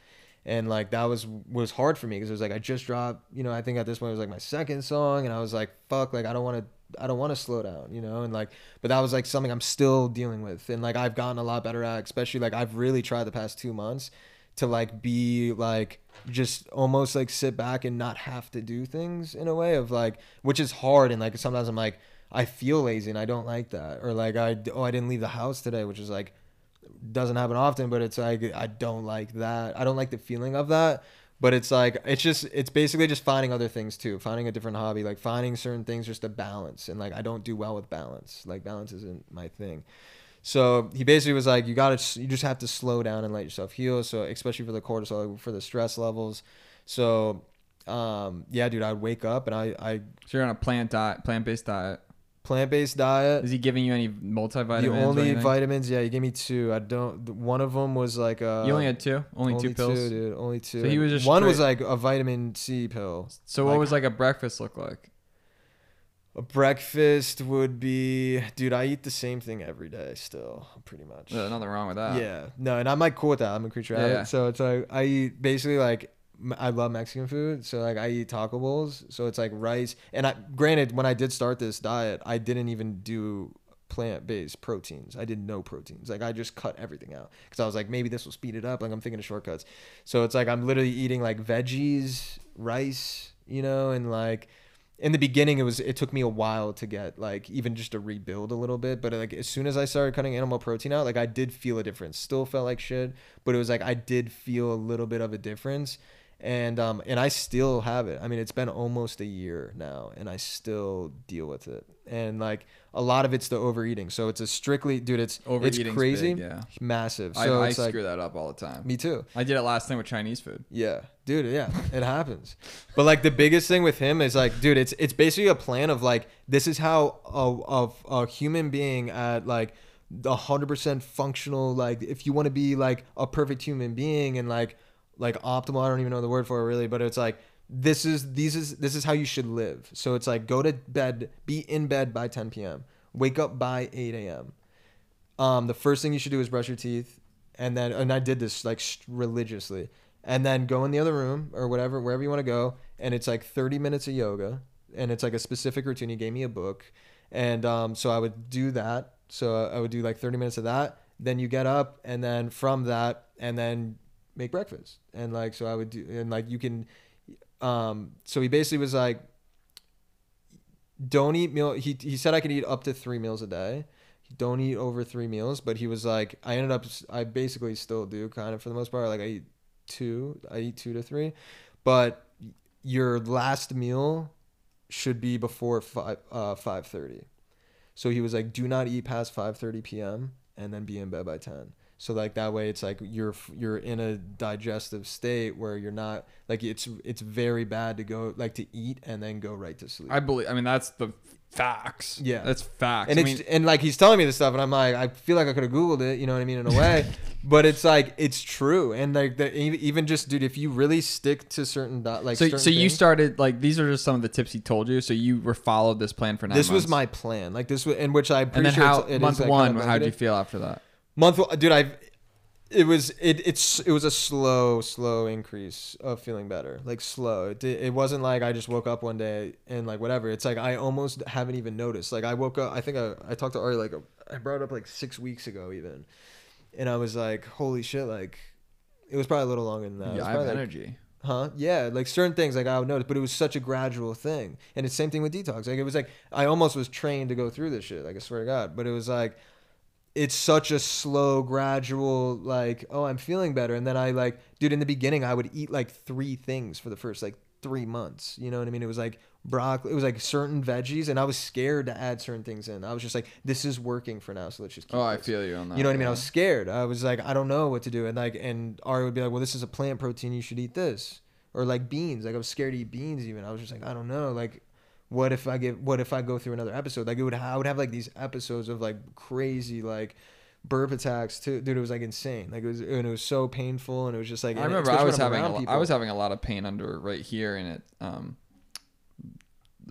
and like that was was hard for me because it was like I just dropped, you know, I think at this point it was like my second song, and I was like, fuck, like I don't want to. I don't want to slow down, you know, and like, but that was like something I'm still dealing with, and like I've gotten a lot better at, especially like I've really tried the past two months to like be like just almost like sit back and not have to do things in a way of like, which is hard, and like sometimes I'm like I feel lazy and I don't like that, or like I oh I didn't leave the house today, which is like doesn't happen often, but it's like I don't like that. I don't like the feeling of that. But it's like it's just it's basically just finding other things too, finding a different hobby, like finding certain things just to balance. And like I don't do well with balance. Like balance isn't my thing. So he basically was like, you got to, you just have to slow down and let yourself heal. So especially for the cortisol, for the stress levels. So, um, yeah, dude, I'd wake up and I, I so you're on a plant diet, plant based diet. Plant based diet. Is he giving you any multivitamins? Or only vitamins, yeah, he gave me two. I don't. One of them was like uh you only had two, only, two pills. dude. Only two. So he was just one was like a vitamin C pill. So what Like- was like a breakfast look like? A breakfast would be, dude. I eat the same thing every day still, pretty much. There's nothing wrong with that. Yeah, no, and I'm like cool with that. I'm a creature of Yeah, habit. yeah. So it's like I eat basically like I love Mexican food. So like I eat taco bowls. So it's like rice. And I granted, when I did start this diet, I didn't even do plant based proteins. I did no proteins. Like I just cut everything out because I was like maybe this will speed it up. Like I'm thinking of shortcuts. So it's like I'm literally eating like veggies, rice, you know, and like in the beginning it was it took me a while to get like even just to rebuild a little bit but like as soon as i started cutting animal protein out like i did feel a difference still felt like shit but it was like i did feel a little bit of a difference and um and i still have it i mean it's been almost a year now and i still deal with it and like a lot of it's the overeating so it's a strictly dude it's Overeating's it's crazy big, yeah. massive so I it's like screw that up all the time. me too I did it last night with Chinese food. yeah, dude. Yeah, it happens. But like the biggest thing with him is like, dude, it's it's basically a plan of like this is how a a, a human being at like a hundred percent functional. Like if you want to be like a perfect human being and like like optimal. I don't even know the word for it really, but it's like this is these is this is how you should live. So it's like go to bed, be in bed by 10 p.m., wake up by 8 a.m. Um, the first thing you should do is brush your teeth, and then and I did this like religiously, and then go in the other room or whatever wherever you want to go, and it's like 30 minutes of yoga, and it's like a specific routine. He gave me a book, and um, so I would do that. So I would do like 30 minutes of that. Then you get up, and then from that, and then make breakfast, and like so I would do, and like you can um, so he basically was like, don't eat meal. He, he said I could eat up to three meals a day. Don't eat over three meals. But he was like, I ended up, I basically still do kind of for the most part. Like I eat two, I eat two to three, but your last meal should be before five, uh, 5.30. So he was like, do not eat past 5.30 p.m. and then be in bed by 10 so like that way it's like you're you're in a digestive state where you're not like it's it's very bad to go like to eat and then go right to sleep I believe. I mean, that's the facts. Yeah. that's facts. and I it's mean, and like he's telling me this stuff and i'm like i feel like i could have googled it you know what i mean in a way but it's like it's true and like the, even just dude if you really stick to certain di- like so certain so you started like these are just some of the tips he told you. So you were followed this plan for nine. this was my plan like this was in which i And then sure how it's, it month like, one? kind of How did you feel after that? Month dude i it was it it's it was a slow slow increase of feeling better like slow it, it wasn't like i just woke up one day and like whatever it's like i almost haven't even noticed like i woke up i think i, I talked to ari like i brought it up like six weeks ago even and i was like holy shit like it was probably a little longer than that yeah, I have like, energy. Huh? Yeah, like certain things like I would notice, but it was such a gradual thing. And it's the same thing with detox. Like it was like I almost was trained to go through this shit. Like I swear to God, but it was like it's such a slow, gradual. Like oh, I'm feeling better, and then I like, dude. In the beginning, I would eat like three things for the first like three months. You know what I mean? It was like broccoli. It was like certain veggies, and I was scared to add certain things in. I was just like, this is working for now, so let's just. Keep Oh, I feel you on that. You know what I mean? I was scared. I was like, I don't know what to do. And like, and Ari would be like, well, this is a plant protein. You should eat this. Or like beans. Like I was scared to eat beans even. I was just like, I don't know. Like, what if I get, what if I go through another episode? Like it would, I would have like these episodes of like crazy, like burp attacks too. Dude, it was like insane. Like it was, and it was so painful. And it was just like, I remember I was having a, I was having a lot of pain under right here, and it um,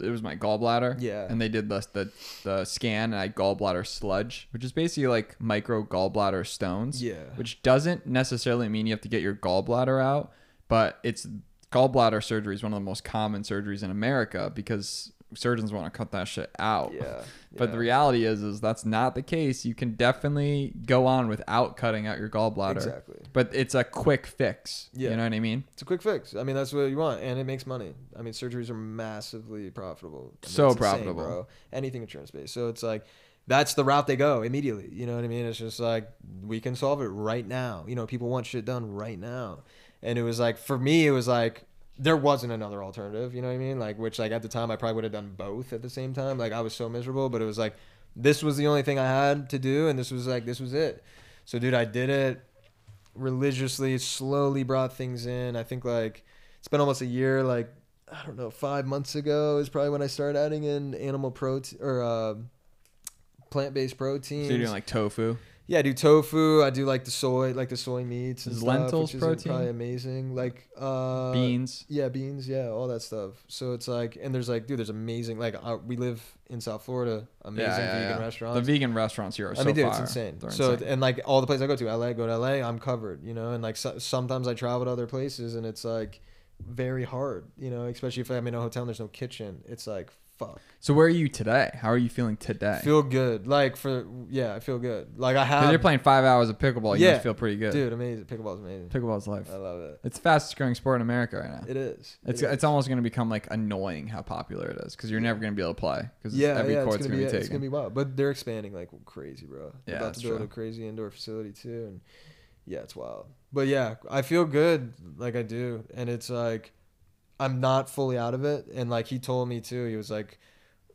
it was my gallbladder. Yeah. And they did the the, the scan, and I had gallbladder sludge, which is basically like micro gallbladder stones. Yeah. Which doesn't necessarily mean you have to get your gallbladder out, but it's gallbladder surgery is one of the most common surgeries in America because surgeons want to cut that shit out. Yeah. But the reality is, is that's not the case. You can definitely go on without cutting out your gallbladder. Exactly. But it's a quick fix. Yeah. You know what I mean? It's a quick fix. I mean, that's what you want, and it makes money. I mean, surgeries are massively profitable. I mean, So it's insane, profitable. bro. Anything insurance based. So it's like that's the route they go immediately. You know what I mean? It's just like we can solve it right now. You know, people want shit done right now, and it was like for me, it was like there wasn't another alternative. You know what I mean? Like which like at the time I probably would have done both at the same time. Like I was so miserable, but it was like this was the only thing I had to do, and this was like this was it. So dude, I did it religiously, slowly brought things in. I think like it's been almost a year. Like I don't know, five months ago is probably when I started adding in animal protein or uh, plant based proteins. So you're doing like tofu. Yeah, I do tofu. I do like the soy, like the soy meats and Is stuff, lentils which is protein? probably amazing. Like uh, Beans. Yeah, beans. Yeah, all that stuff. So it's like, and there's like, dude, there's amazing. Like uh, we live in South Florida, amazing vegan restaurants. The vegan restaurants here are so I mean, dude, fire. it's insane. They're so insane. and like all the places I go to, LA, go to LA, I'm covered, you know. And like so, sometimes I travel to other places, and it's like very hard, you know. Especially if I'm in a hotel and there's no kitchen, it's like fuck. So where are you today? How are you feeling today? Feel good, like for yeah, I feel good. Like I have, you're playing five hours of pickleball. You Yeah. must feel pretty good. dude, amazing. Pickleball's amazing. Pickleball's life. I love it. It's the fastest growing sport in America right now. It is. It's is. it's almost going to become like annoying how popular it is because you're never going to be able to play because yeah, every yeah, it's court's gonna going be, to be it's gonna be wild. But they're expanding like crazy, bro. They're Yeah, about to build true. a crazy indoor facility too, and yeah, it's wild. But yeah, I feel good, like I do, and it's like I'm not fully out of it. And like he told me too, he was like,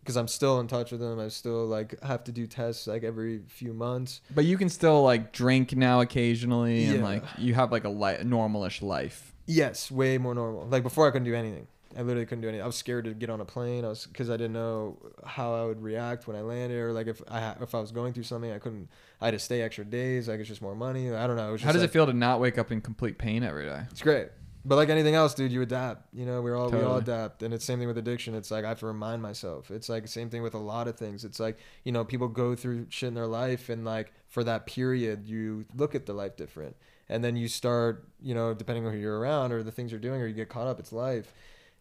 because I'm still in touch with him. I still like have to do tests like every few months. But you can still like drink now occasionally and Yeah. like you have like a li- normalish life. Yes, way more normal. Like before, I couldn't do anything. I literally couldn't do anything. I was scared to get on a plane. I was because I didn't know how I would react when I landed, or like if I if I was going through something, I couldn't. I had to stay extra days. Like it's just more money. I don't know. It was just How does like, it feel to not wake up in complete pain every day? It's great. But like anything else, dude, you adapt. You know, we're all we all adapt, and it's same thing with addiction. It's like I have to remind myself. It's like same thing with a lot of things. It's like you know, people go through shit in their life, and like for that period, you look at the life different, and then you start, you know, depending on who you're around or the things you're doing, or you get caught up. It's life,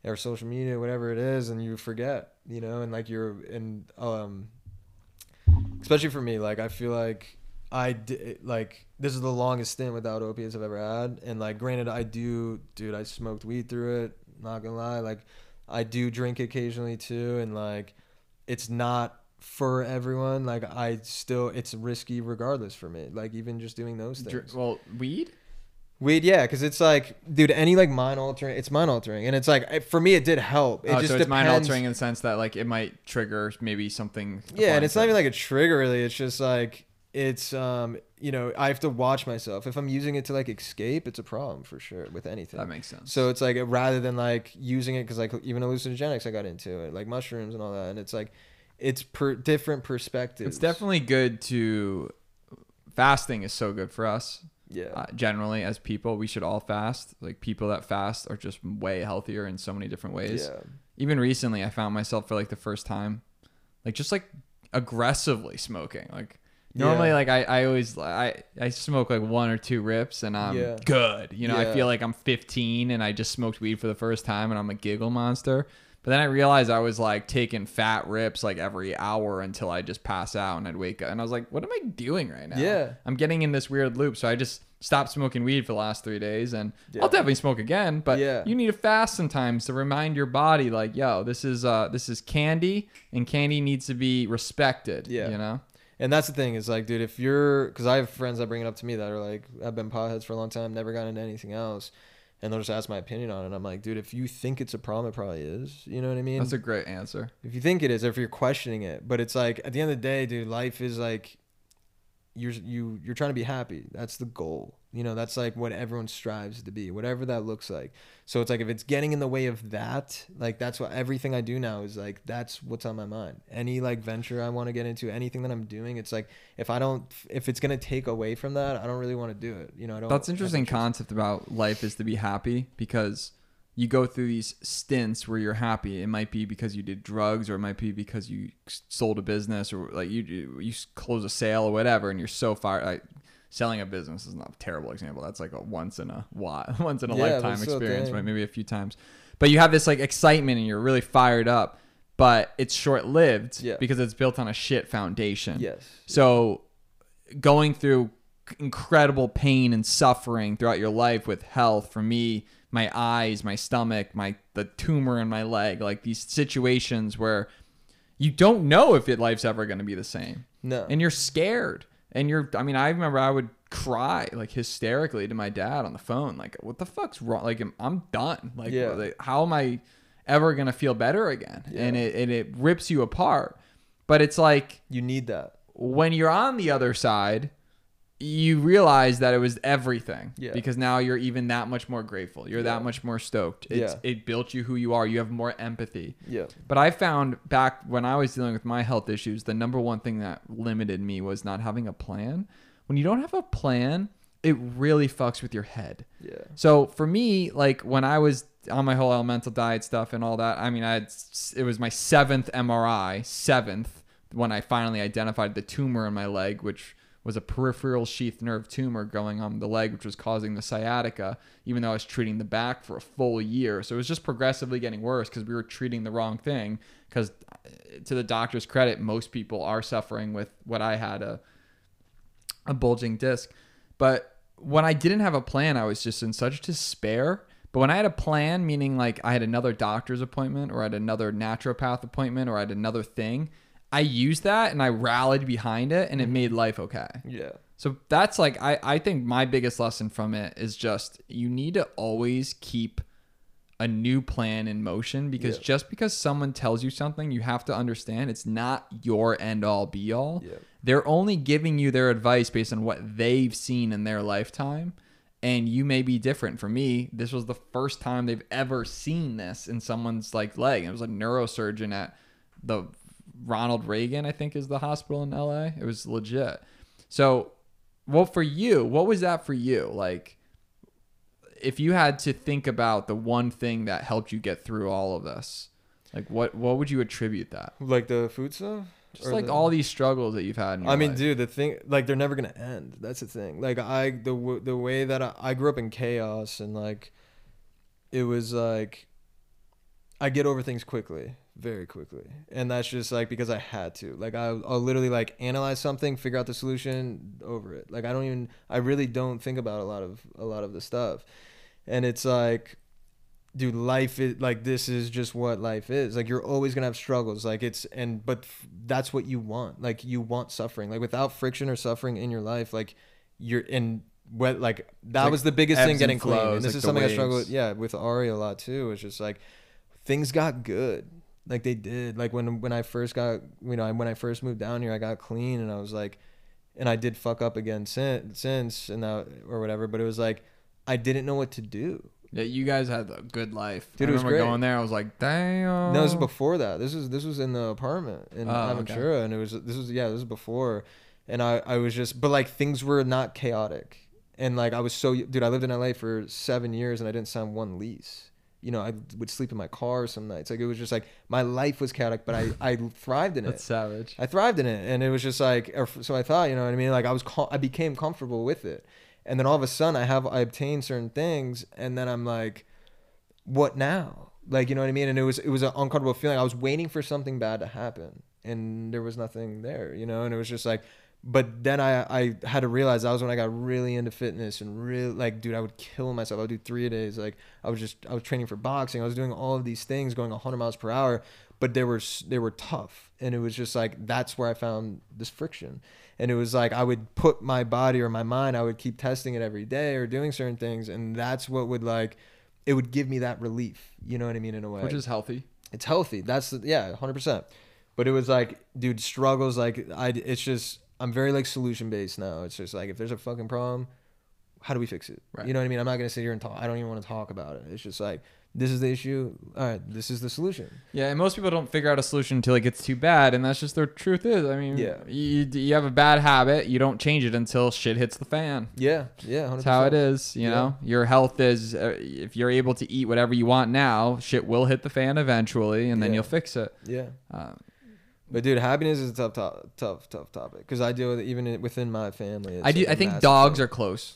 or social media, whatever it is, and you forget, you know, and like you're and um, especially for me, like I feel like I di- like this is the longest stint without opiates I've ever had, and like granted, I do, dude, I smoked weed through it. Not gonna lie, like I do drink occasionally too, and like it's not for everyone. Like I still, it's risky regardless for me. Like even just doing those things. well, weed. Weed, yeah, because it's like, dude, any like mind altering, it's mind altering, and it's like for me, it did help. It oh, just so it's mind altering in the sense that like it might trigger maybe something. Yeah, and it's not even like a trigger really. It's just like it's um you know I have to watch myself. If I'm using it to like escape, it's a problem for sure with anything. That makes sense. So it's like rather than like using it because like even hallucinogenics I got into it like mushrooms and all that, and it's like it's per different perspectives. it's definitely good to. Fasting is so good for us. yeah uh, generally as people we should all fast like people that fast are just way healthier in so many different ways yeah even recently i found myself for like the first time like just like aggressively smoking like normally Yeah. like I, I always I, I smoke like one or two rips and i'm Yeah. good you know i feel like i'm 15 and i just smoked weed for the first time and i'm a giggle monster but then i realized i was like taking fat rips like every hour until i just pass out and i'd wake up and i was like what am i doing right now Yeah. i'm getting in this weird loop so i just stopped smoking weed for the last three days and Yeah. i'll definitely smoke again but Yeah. you need to fast sometimes to remind your body like yo this is uh this is candy and candy needs to be respected Yeah. you know And that's the thing is like, dude, if you're, because I have friends that bring it up to me that are like, I've been potheads for a long time, never got into anything else, and they'll just ask my opinion on it. I'm like, dude, if you think it's a problem, it probably is. You know what I mean? that's a great answer if you think it is, or if you're questioning it, but it's like at the end of the day, dude, life is like, you're you you're trying to be happy. That's the goal. You know, that's like what everyone strives to be, whatever that looks like. So it's like if it's getting in the way of that, like that's what everything I do now is like that's what's on my mind. Any like venture I want to get into, anything that I'm doing, it's like if I don't if it's gonna take away from that, I don't really want to do it. You know, I don't. That's interesting concept about life is to be happy because you go through these stints where you're happy. It might be because you did drugs, or it might be because you sold a business, or like you you, you close a sale or whatever, and you're so far. Like, selling a business is not a terrible example. That's like a once in a while, once in a Yeah, lifetime experience, right? Maybe a few times, but you have this like excitement and you're really fired up, but it's short lived Yeah. because it's built on a shit foundation. Yes. So going through incredible pain and suffering throughout your life with health for me my eyes my stomach my the tumor in my leg like these situations where you don't know if it life's ever going to be the same No. and you're scared and you're i mean i remember i would cry like hysterically to my dad on the phone like what the fuck's wrong? Like i'm, I'm done. Like, Yeah. like, how am i ever going to feel better again? And it, and it rips you apart. But it's like you need that. when you're on the other side, you realize that it was everything. Yeah. Because now you're even that much more grateful. You're Yeah. that much more stoked. It's, Yeah. It built you who you are. You have more empathy. Yeah. But I found back when I was dealing with my health issues, the number one thing that limited me was not having a plan. When you don't have a plan, it really fucks with your head. Yeah. So for me, like when I was on my whole elemental diet stuff and all that, I mean, I had, it was my seventh MRI, seventh, when I finally identified the tumor in my leg, which was a peripheral sheath nerve tumor going on the leg, which was causing the sciatica, even though I was treating the back for a full year. So it was just progressively getting worse because we were treating the wrong thing. Because uh, to the doctor's credit, most people are suffering with what I had a a bulging disc. But when I didn't have a plan, I was just in such despair. But when I had a plan, meaning like I had another doctor's appointment or I had another naturopath appointment or I had another thing, I used that and I rallied behind it and it mm-hmm. made life okay. Yeah. So that's like I, I think my biggest lesson from it is just you need to always keep a new plan in motion because Yeah. just because someone tells you something, you have to understand it's not your end all be all. Yeah. They're only giving you their advice based on what they've seen in their lifetime. And you may be different. For me, this was the first time they've ever seen this in someone's like leg. It was a neurosurgeon at the Ronald Reagan, I think, is the hospital in LA. It was legit. So, well, for you, what was that for you? Like, if you had to think about the one thing that helped you get through all of this, like what what would you attribute that? Like the food stuff. Just like the- all these struggles that you've had. I mean, life. dude, the thing, like, they're never gonna end. That's the thing. Like, I the w- the way that I, I grew up in chaos and like, it was like, I get over things quickly, very quickly, and that's just like because I had to. Like, I, I'll literally like analyze something, figure out the solution, over it. Like, I don't even, I really don't think about a lot of a lot of the stuff, and it's like dude life is like this is just what life is. Like you're always gonna have struggles. Like it's and but f- that's what you want. Like you want suffering. Like without friction or suffering in your life like you're in what like that like was the biggest thing and getting clean. And this like is something i struggle with yeah with ari a lot too it's just like things got good like they did like when when i first got you know when i first moved down here i got clean and i was like and i did fuck up again since since and that or whatever but it was like i didn't know what to do Yeah, you guys had a good life. Dude, I it was great. going there. I was like, damn. No, this was before that. This was this was in the apartment in Oh, okay. And it was this was yeah, this was before, and I I was just but like things were not chaotic, and like I was so dude, I lived in LA for seven years and I didn't sign one lease. You know, I would sleep in my car some nights. Like it was just like my life was chaotic, but I I thrived in it. That's savage. I thrived in it, and it was just like, so I thought, you know what I mean? Like I was, I became comfortable with it, and then all of a sudden, I have, I obtained certain things, and then I'm like, what now? Like you know what I mean? And it was, it was an uncomfortable feeling. I was waiting for something bad to happen, and there was nothing there, you know. And it was just like, but then I, I had to realize that was when I got really into fitness and really like, dude, I would kill myself. I would do three a days. Like I was just, I was training for boxing. I was doing all of these things, going 100 miles per hour, but they were, they were tough. And it was just like, that's where I found this friction. And it was like, I would put my body or my mind, I would keep testing it every day or doing certain things. And that's what would like, it would give me that relief. You know what I mean? In a way Which is healthy. it's healthy. That's yeah, hundred percent. But it was like, dude, struggles. Like I, it's just I'm very like solution based now. It's just like if there's a fucking problem, how do we fix it? Right. You know what I mean? I'm not gonna sit here and talk. I don't even want to talk about it. It's just like this is the issue. All right, this is the solution. Yeah, and most people don't figure out a solution until it gets too bad, and that's just the truth is. I mean, Yeah. you, you have a bad habit, you don't change it until shit hits the fan. Yeah, yeah, hundred That's how it is. You Yeah. know, your health is uh, if you're able to eat whatever you want now, shit will hit the fan eventually, and then Yeah. you'll fix it. Yeah. Um, But dude, happiness is a tough, to- tough, tough topic because I deal with it even within my family. It's I do. like a I think massive dogs thing. are close.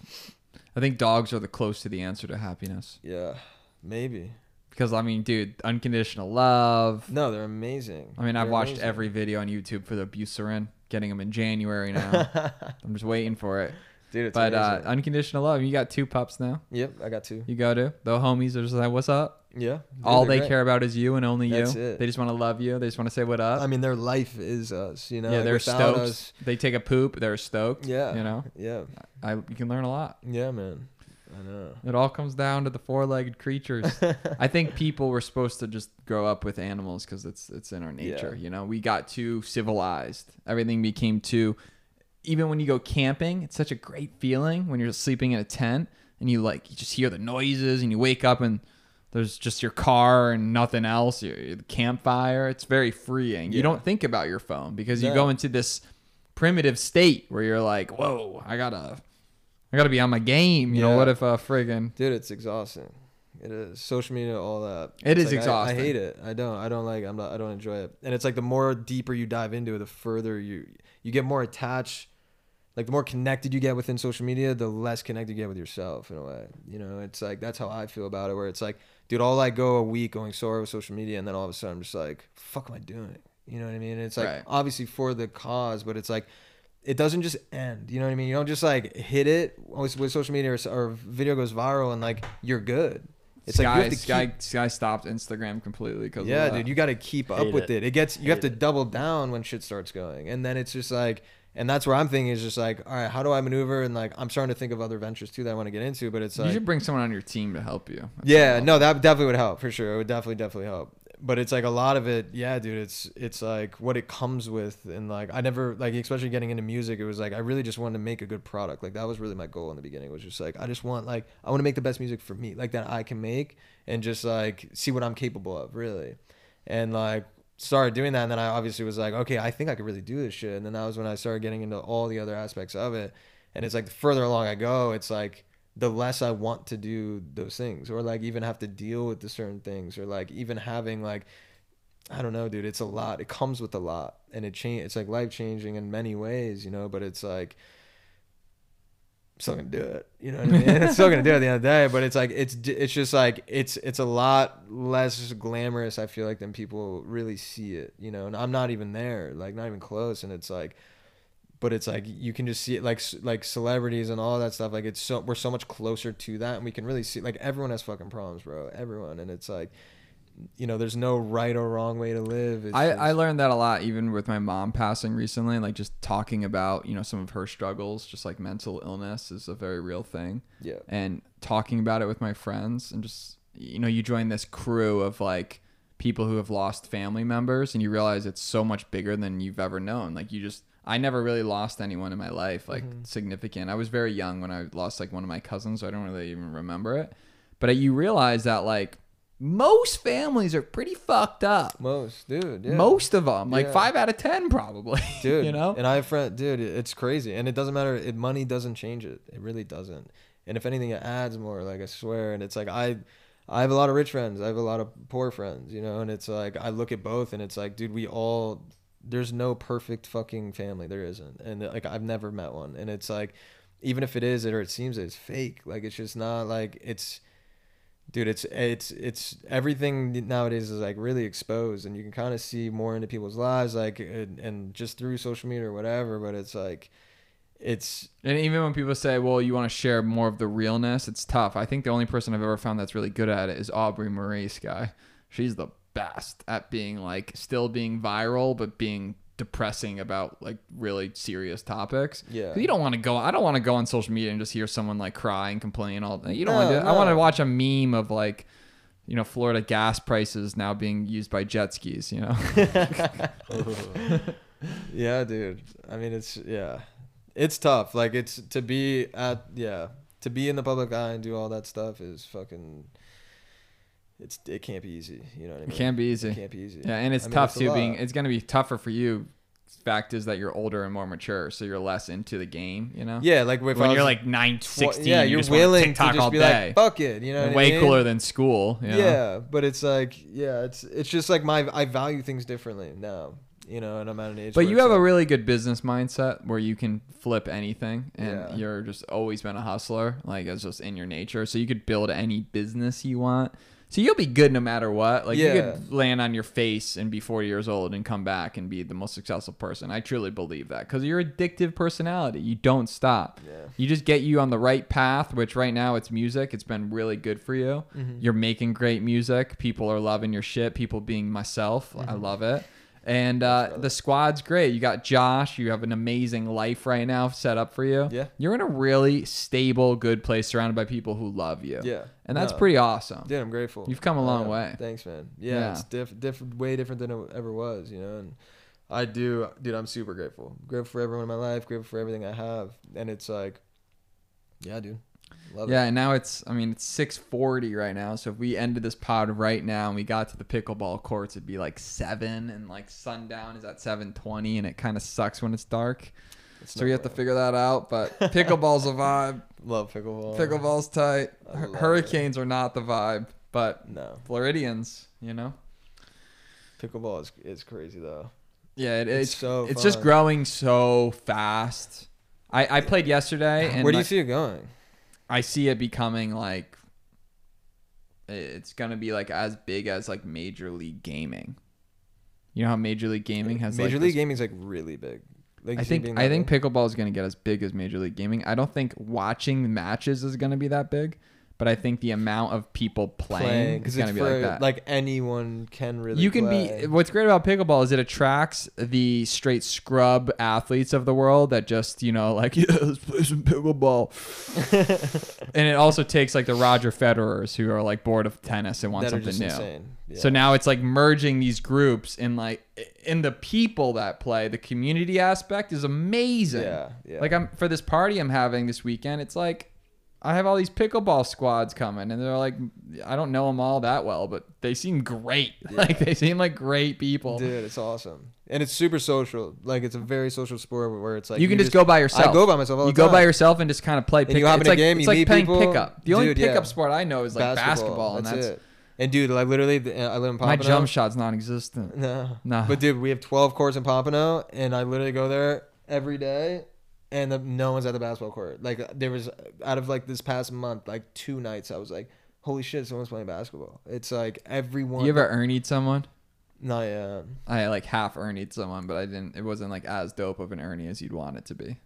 I think dogs are the close to the answer to happiness Yeah, maybe. because I mean, dude, unconditional love. No, they're amazing. I mean, I've They're watched amazing. every video on YouTube for the Bucerin, getting them in January now. I'm just waiting for it. Dude, it's But uh, amazing. unconditional love. You got two pups now. yep, I got two. You go to the homies are just like, "What's up?" Yeah. All they're great. care about is you and only That's you. it. They just want to love you. They just want to say what up. I mean, their life is us. You know. yeah, like, they're stoked. us- They take a poop. They're stoked. Yeah. You know, Yeah. I you can learn a lot. Yeah, man. I know. It all comes down to the four-legged creatures. I think people were supposed to just grow up with animals because it's it's in our nature. Yeah. You know, we got too civilized. Everything became too. Even when you go camping, it's such a great feeling when you're sleeping in a tent and you like you just hear the noises and you wake up and there's just your car and nothing else. Your, your campfire. It's very freeing. You don't think about your phone because you go into this primitive state where you're like, whoa, I gotta, I gotta be on my game. You know, what if a friggin' Dude, it's exhausting. It is social media, all that. It It's is like, I- exhausting. I, hate it. I don't. I don't like. I'm not. I don't enjoy it. And it's like the more deeper you dive into it, the further you you get more attached. Like the more connected you get within social media, the less connected you get with yourself in a way. You know, it's like that's how I feel about it. Where it's like, dude, all I go a week going sore with social media, and then all of a sudden I'm just like, fuck, am I doing? You know what I mean? And it's like Right. obviously for the cause, but it's like it doesn't just end. You know what I mean? You don't just like hit it with, with social media or, or video goes viral and like you're good. It's Sky, like you have to Sky, keep. Sky stopped Instagram completely because Yeah, of that. dude, you got to keep up Hate with it. it. It gets you have to it. double down when shit starts going, and then it's just like, and that's where I'm thinking is just like, all right, how do I maneuver? And like, I'm starting to think of other ventures too that I want to get into, but it's like you like, should bring someone on your team to help you. That's yeah, no, that definitely would help for sure. It would definitely, definitely help. But it's like a lot of it, yeah, dude. It's it's like what it comes with, and like I never like, especially getting into music. It was like I really just wanted to make a good product. Like that was really my goal in the beginning. Was just like I just want like I want to make the best music for me, like that I can make, and just like see what I'm capable of, really. And like started doing that, and then I obviously was like, okay, I think I could really do this shit. And then that was when I started getting into all the other aspects of it. And it's like the further along I go, it's like the less I want to do those things or like even have to deal with the certain things or like even having like I don't know, dude, it's a lot. It comes with a lot and it change it's like life changing in many ways, you know, but it's like still gonna do it. You know what I mean? it's still gonna do it at the end of the day, but it's like it's it's just like it's it's a lot less glamorous. I feel like than people really see it. You know, and I'm not even there, like not even close. And it's like, but it's like you can just see it, like like celebrities and all that stuff. Like it's so we're so much closer to that, and we can really see like everyone has fucking problems, bro. Everyone, and it's like, you know, there's no right or wrong way to live. It's I, just- I learned that a lot even with my mom passing recently like just talking about you know some of her struggles just like mental illness is a very real thing. Yeah. and talking about it with my friends and just you know you join this crew of like people who have lost family members and you realize it's so much bigger than you've ever known. Like you just i never really lost anyone in my life like mm-hmm. significant. I was very young when i lost like one of my cousins so i don't really even remember it. But you realize that like most families are pretty fucked up Most dude, yeah. most of them like Yeah. five out of ten probably dude. you know and I have friend, dude. It's crazy, and it doesn't matter. It money doesn't change it. It really doesn't. And if anything, it adds more. Like I swear. And it's like I, I have a lot of rich friends. I have a lot of poor friends. You know, and it's like I look at both, and it's like, dude, we all. There's no perfect fucking family. There isn't, and like I've never met one. And it's like, even if it is, it or it seems it, it's fake. Like it's just not like it's dude it's it's it's everything nowadays is like really exposed and you can kind of see more into people's lives like and, and just through social media or whatever but it's like it's And even when people say, "Well, you want to share more of the realness," it's tough. I think the only person I've ever found that's really good at it is Aubrey Maurice guy. She's the best at being like still being viral, but being depressing about like really serious topics. Yeah. you don't want to go. I don't want to go on social media and just hear someone like cry and complain all day. You don't want to. No, I want to watch a meme of like. You know, Florida gas prices now being used by jet skis. You know, yeah dude i mean it's yeah it's tough like it's to be at yeah to be in the public eye and do all that stuff is fucking it's it can't be easy you know what i it can't be easy. it can't be easy Yeah, and it's I mean, tough too. Being it's gonna be tougher for you. Fact is that you're older and more mature, so you're less into the game. You know. yeah like When you're like 9, tw- 16, yeah you you're want willing TikTok to just all be day. like fuck it you know what I way mean? cooler than school. you know? Yeah, but it's like yeah, it's it's just like my I value things differently now, you know, and I'm at an age. But you have a really good business mindset where you can flip anything, and Yeah. you're just always been a hustler. Like it's just in your nature, so you could build any business you want. So you'll be good no matter what. Like you could land on your face and be 40 years old and come back and be the most successful person. I truly believe that because your addictive personality, you don't stop. Yeah. You just get you on the right path, which right now it's music. It's been really good for you. Mm-hmm. You're making great music. People are loving your shit. People being myself. I Mm-hmm. love it. And uh, the squad's great. You got Josh. You have an amazing life right now set up for you. Yeah. You're in a really stable, good place surrounded by people who love you. Yeah. And that's No. pretty awesome. Dude, I'm grateful. You've come a long way. Thanks, man. Yeah, Yeah. it's diff- different, way different than it ever was, you know. And I do, dude. I'm super grateful. Grateful for everyone in my life. Grateful for everything I have. And it's like, yeah, dude, love Yeah, it. and now it's I mean it's six forty right now. So if we ended this pod right now and we got to the pickleball courts, it'd be like seven and like sundown is at seven twenty and it kinda sucks when it's dark. It's So no we have to figure that out. But pickleball's a vibe. love pickleball. Pickleball's tight. I Hur- love Hurricanes are not the vibe, but No, Floridians, you know. pickleball is is crazy though. Yeah, it, it's It's so it's just growing so fast. I I played yesterday and Where do you like, see it going? I see it becoming like it's gonna be like as big as like Major League Gaming. You know how Major League Gaming has Major like League this- Gaming's like really big. Like, I you see it think I think pickleball is gonna get as big as Major League Gaming. I don't think watching matches is gonna be that big, but I think the amount of people playing, is gonna be for like that. like anyone can really. you can play. be what's great about pickleball is it attracts the straight scrub athletes of the world that just you know like yeah let's play some pickleball and it also takes like the roger federers who are like bored of tennis and want that something new insane. Yeah. so now it's like merging these groups in like in the people that play the community aspect is amazing Yeah, yeah. like i'm for this party i'm having this weekend it's like I have all these pickleball squads coming, and they're like, I don't know them all that well, but they seem great. Like they seem like great people. Dude, it's awesome, and it's super social. Like it's a very social sport where it's like you can just, go by yourself. I go by myself. You go by yourself and just kind of play. And Pick, you hop it's in a like, game, it's you like playing people. pickup. The only Dude, yeah. pickup sport I know is like basketball, and that's it. And dude, like literally, the- I live in Pompano. my jump shot's non-existent. No. No. But dude, we have 12 courts in Pompano, and I literally go there every day, and the, no one's at the basketball court. Like uh, there was uh, out of like this past month, like two nights, I was like, holy shit, someone's playing basketball. It's like everyone. You ever ernied someone? Not yet. I like half ernied someone, but I didn't. It wasn't like as dope of an ernie as you'd want it to be.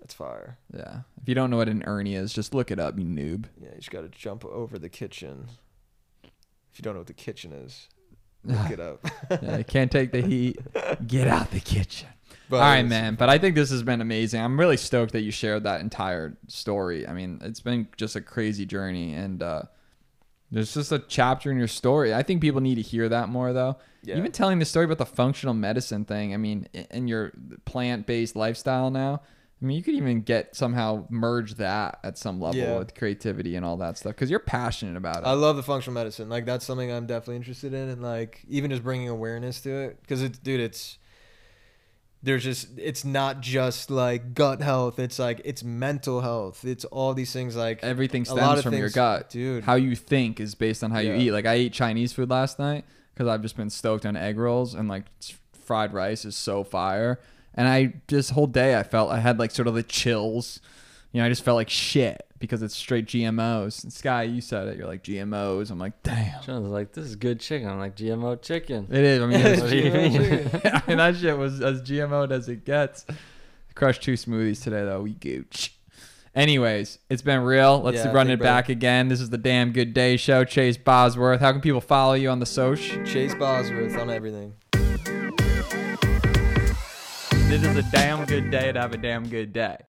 That's fire. Yeah. If you don't know what an ernie is, just look it up, you noob. Yeah, you just got to jump over the kitchen. If you don't know what the kitchen is, look it up. yeah, you can't take the heat. Get out the kitchen. But All right, man. But I think this has been amazing. I'm really stoked that you shared that entire story. I mean, it's been just a crazy journey, and uh, there's just a chapter in your story. I think people need to hear that more, though. Yeah. Even telling the story about the functional medicine thing. I mean, in your plant-based lifestyle now. I mean, you could even get somehow merge that at some level Yeah. with creativity and all that stuff because you're passionate about it. I love the functional medicine. Like that's something I'm definitely interested in, and like even just bringing awareness to it, because it's dude, it's there's just it's not just like gut health. It's like it's mental health. It's all these things like Everything stems from your gut. dude. How you think is based on how you eat. Like I ate Chinese food last night because I've just been stoked on egg rolls and like fried rice is so fire. And I this whole day I felt I had like sort of the chills. You know, I just felt like shit because it's straight GMOs. And Sky, you said it. You're like GMOs. I'm like, damn. John's like, this is good chicken. I'm like, GMO chicken. It is. I mean, it's GMO chicken. I mean, that shit was as GMO as it gets. Crushed two smoothies today though. We gooch. Anyways, it's been real. Let's Yeah, run it bro. back again. This is the Damn Good Day Show. Chase Bosworth. How can people follow you on the social? Chase Bosworth on everything. This is a damn good day to have a damn good day.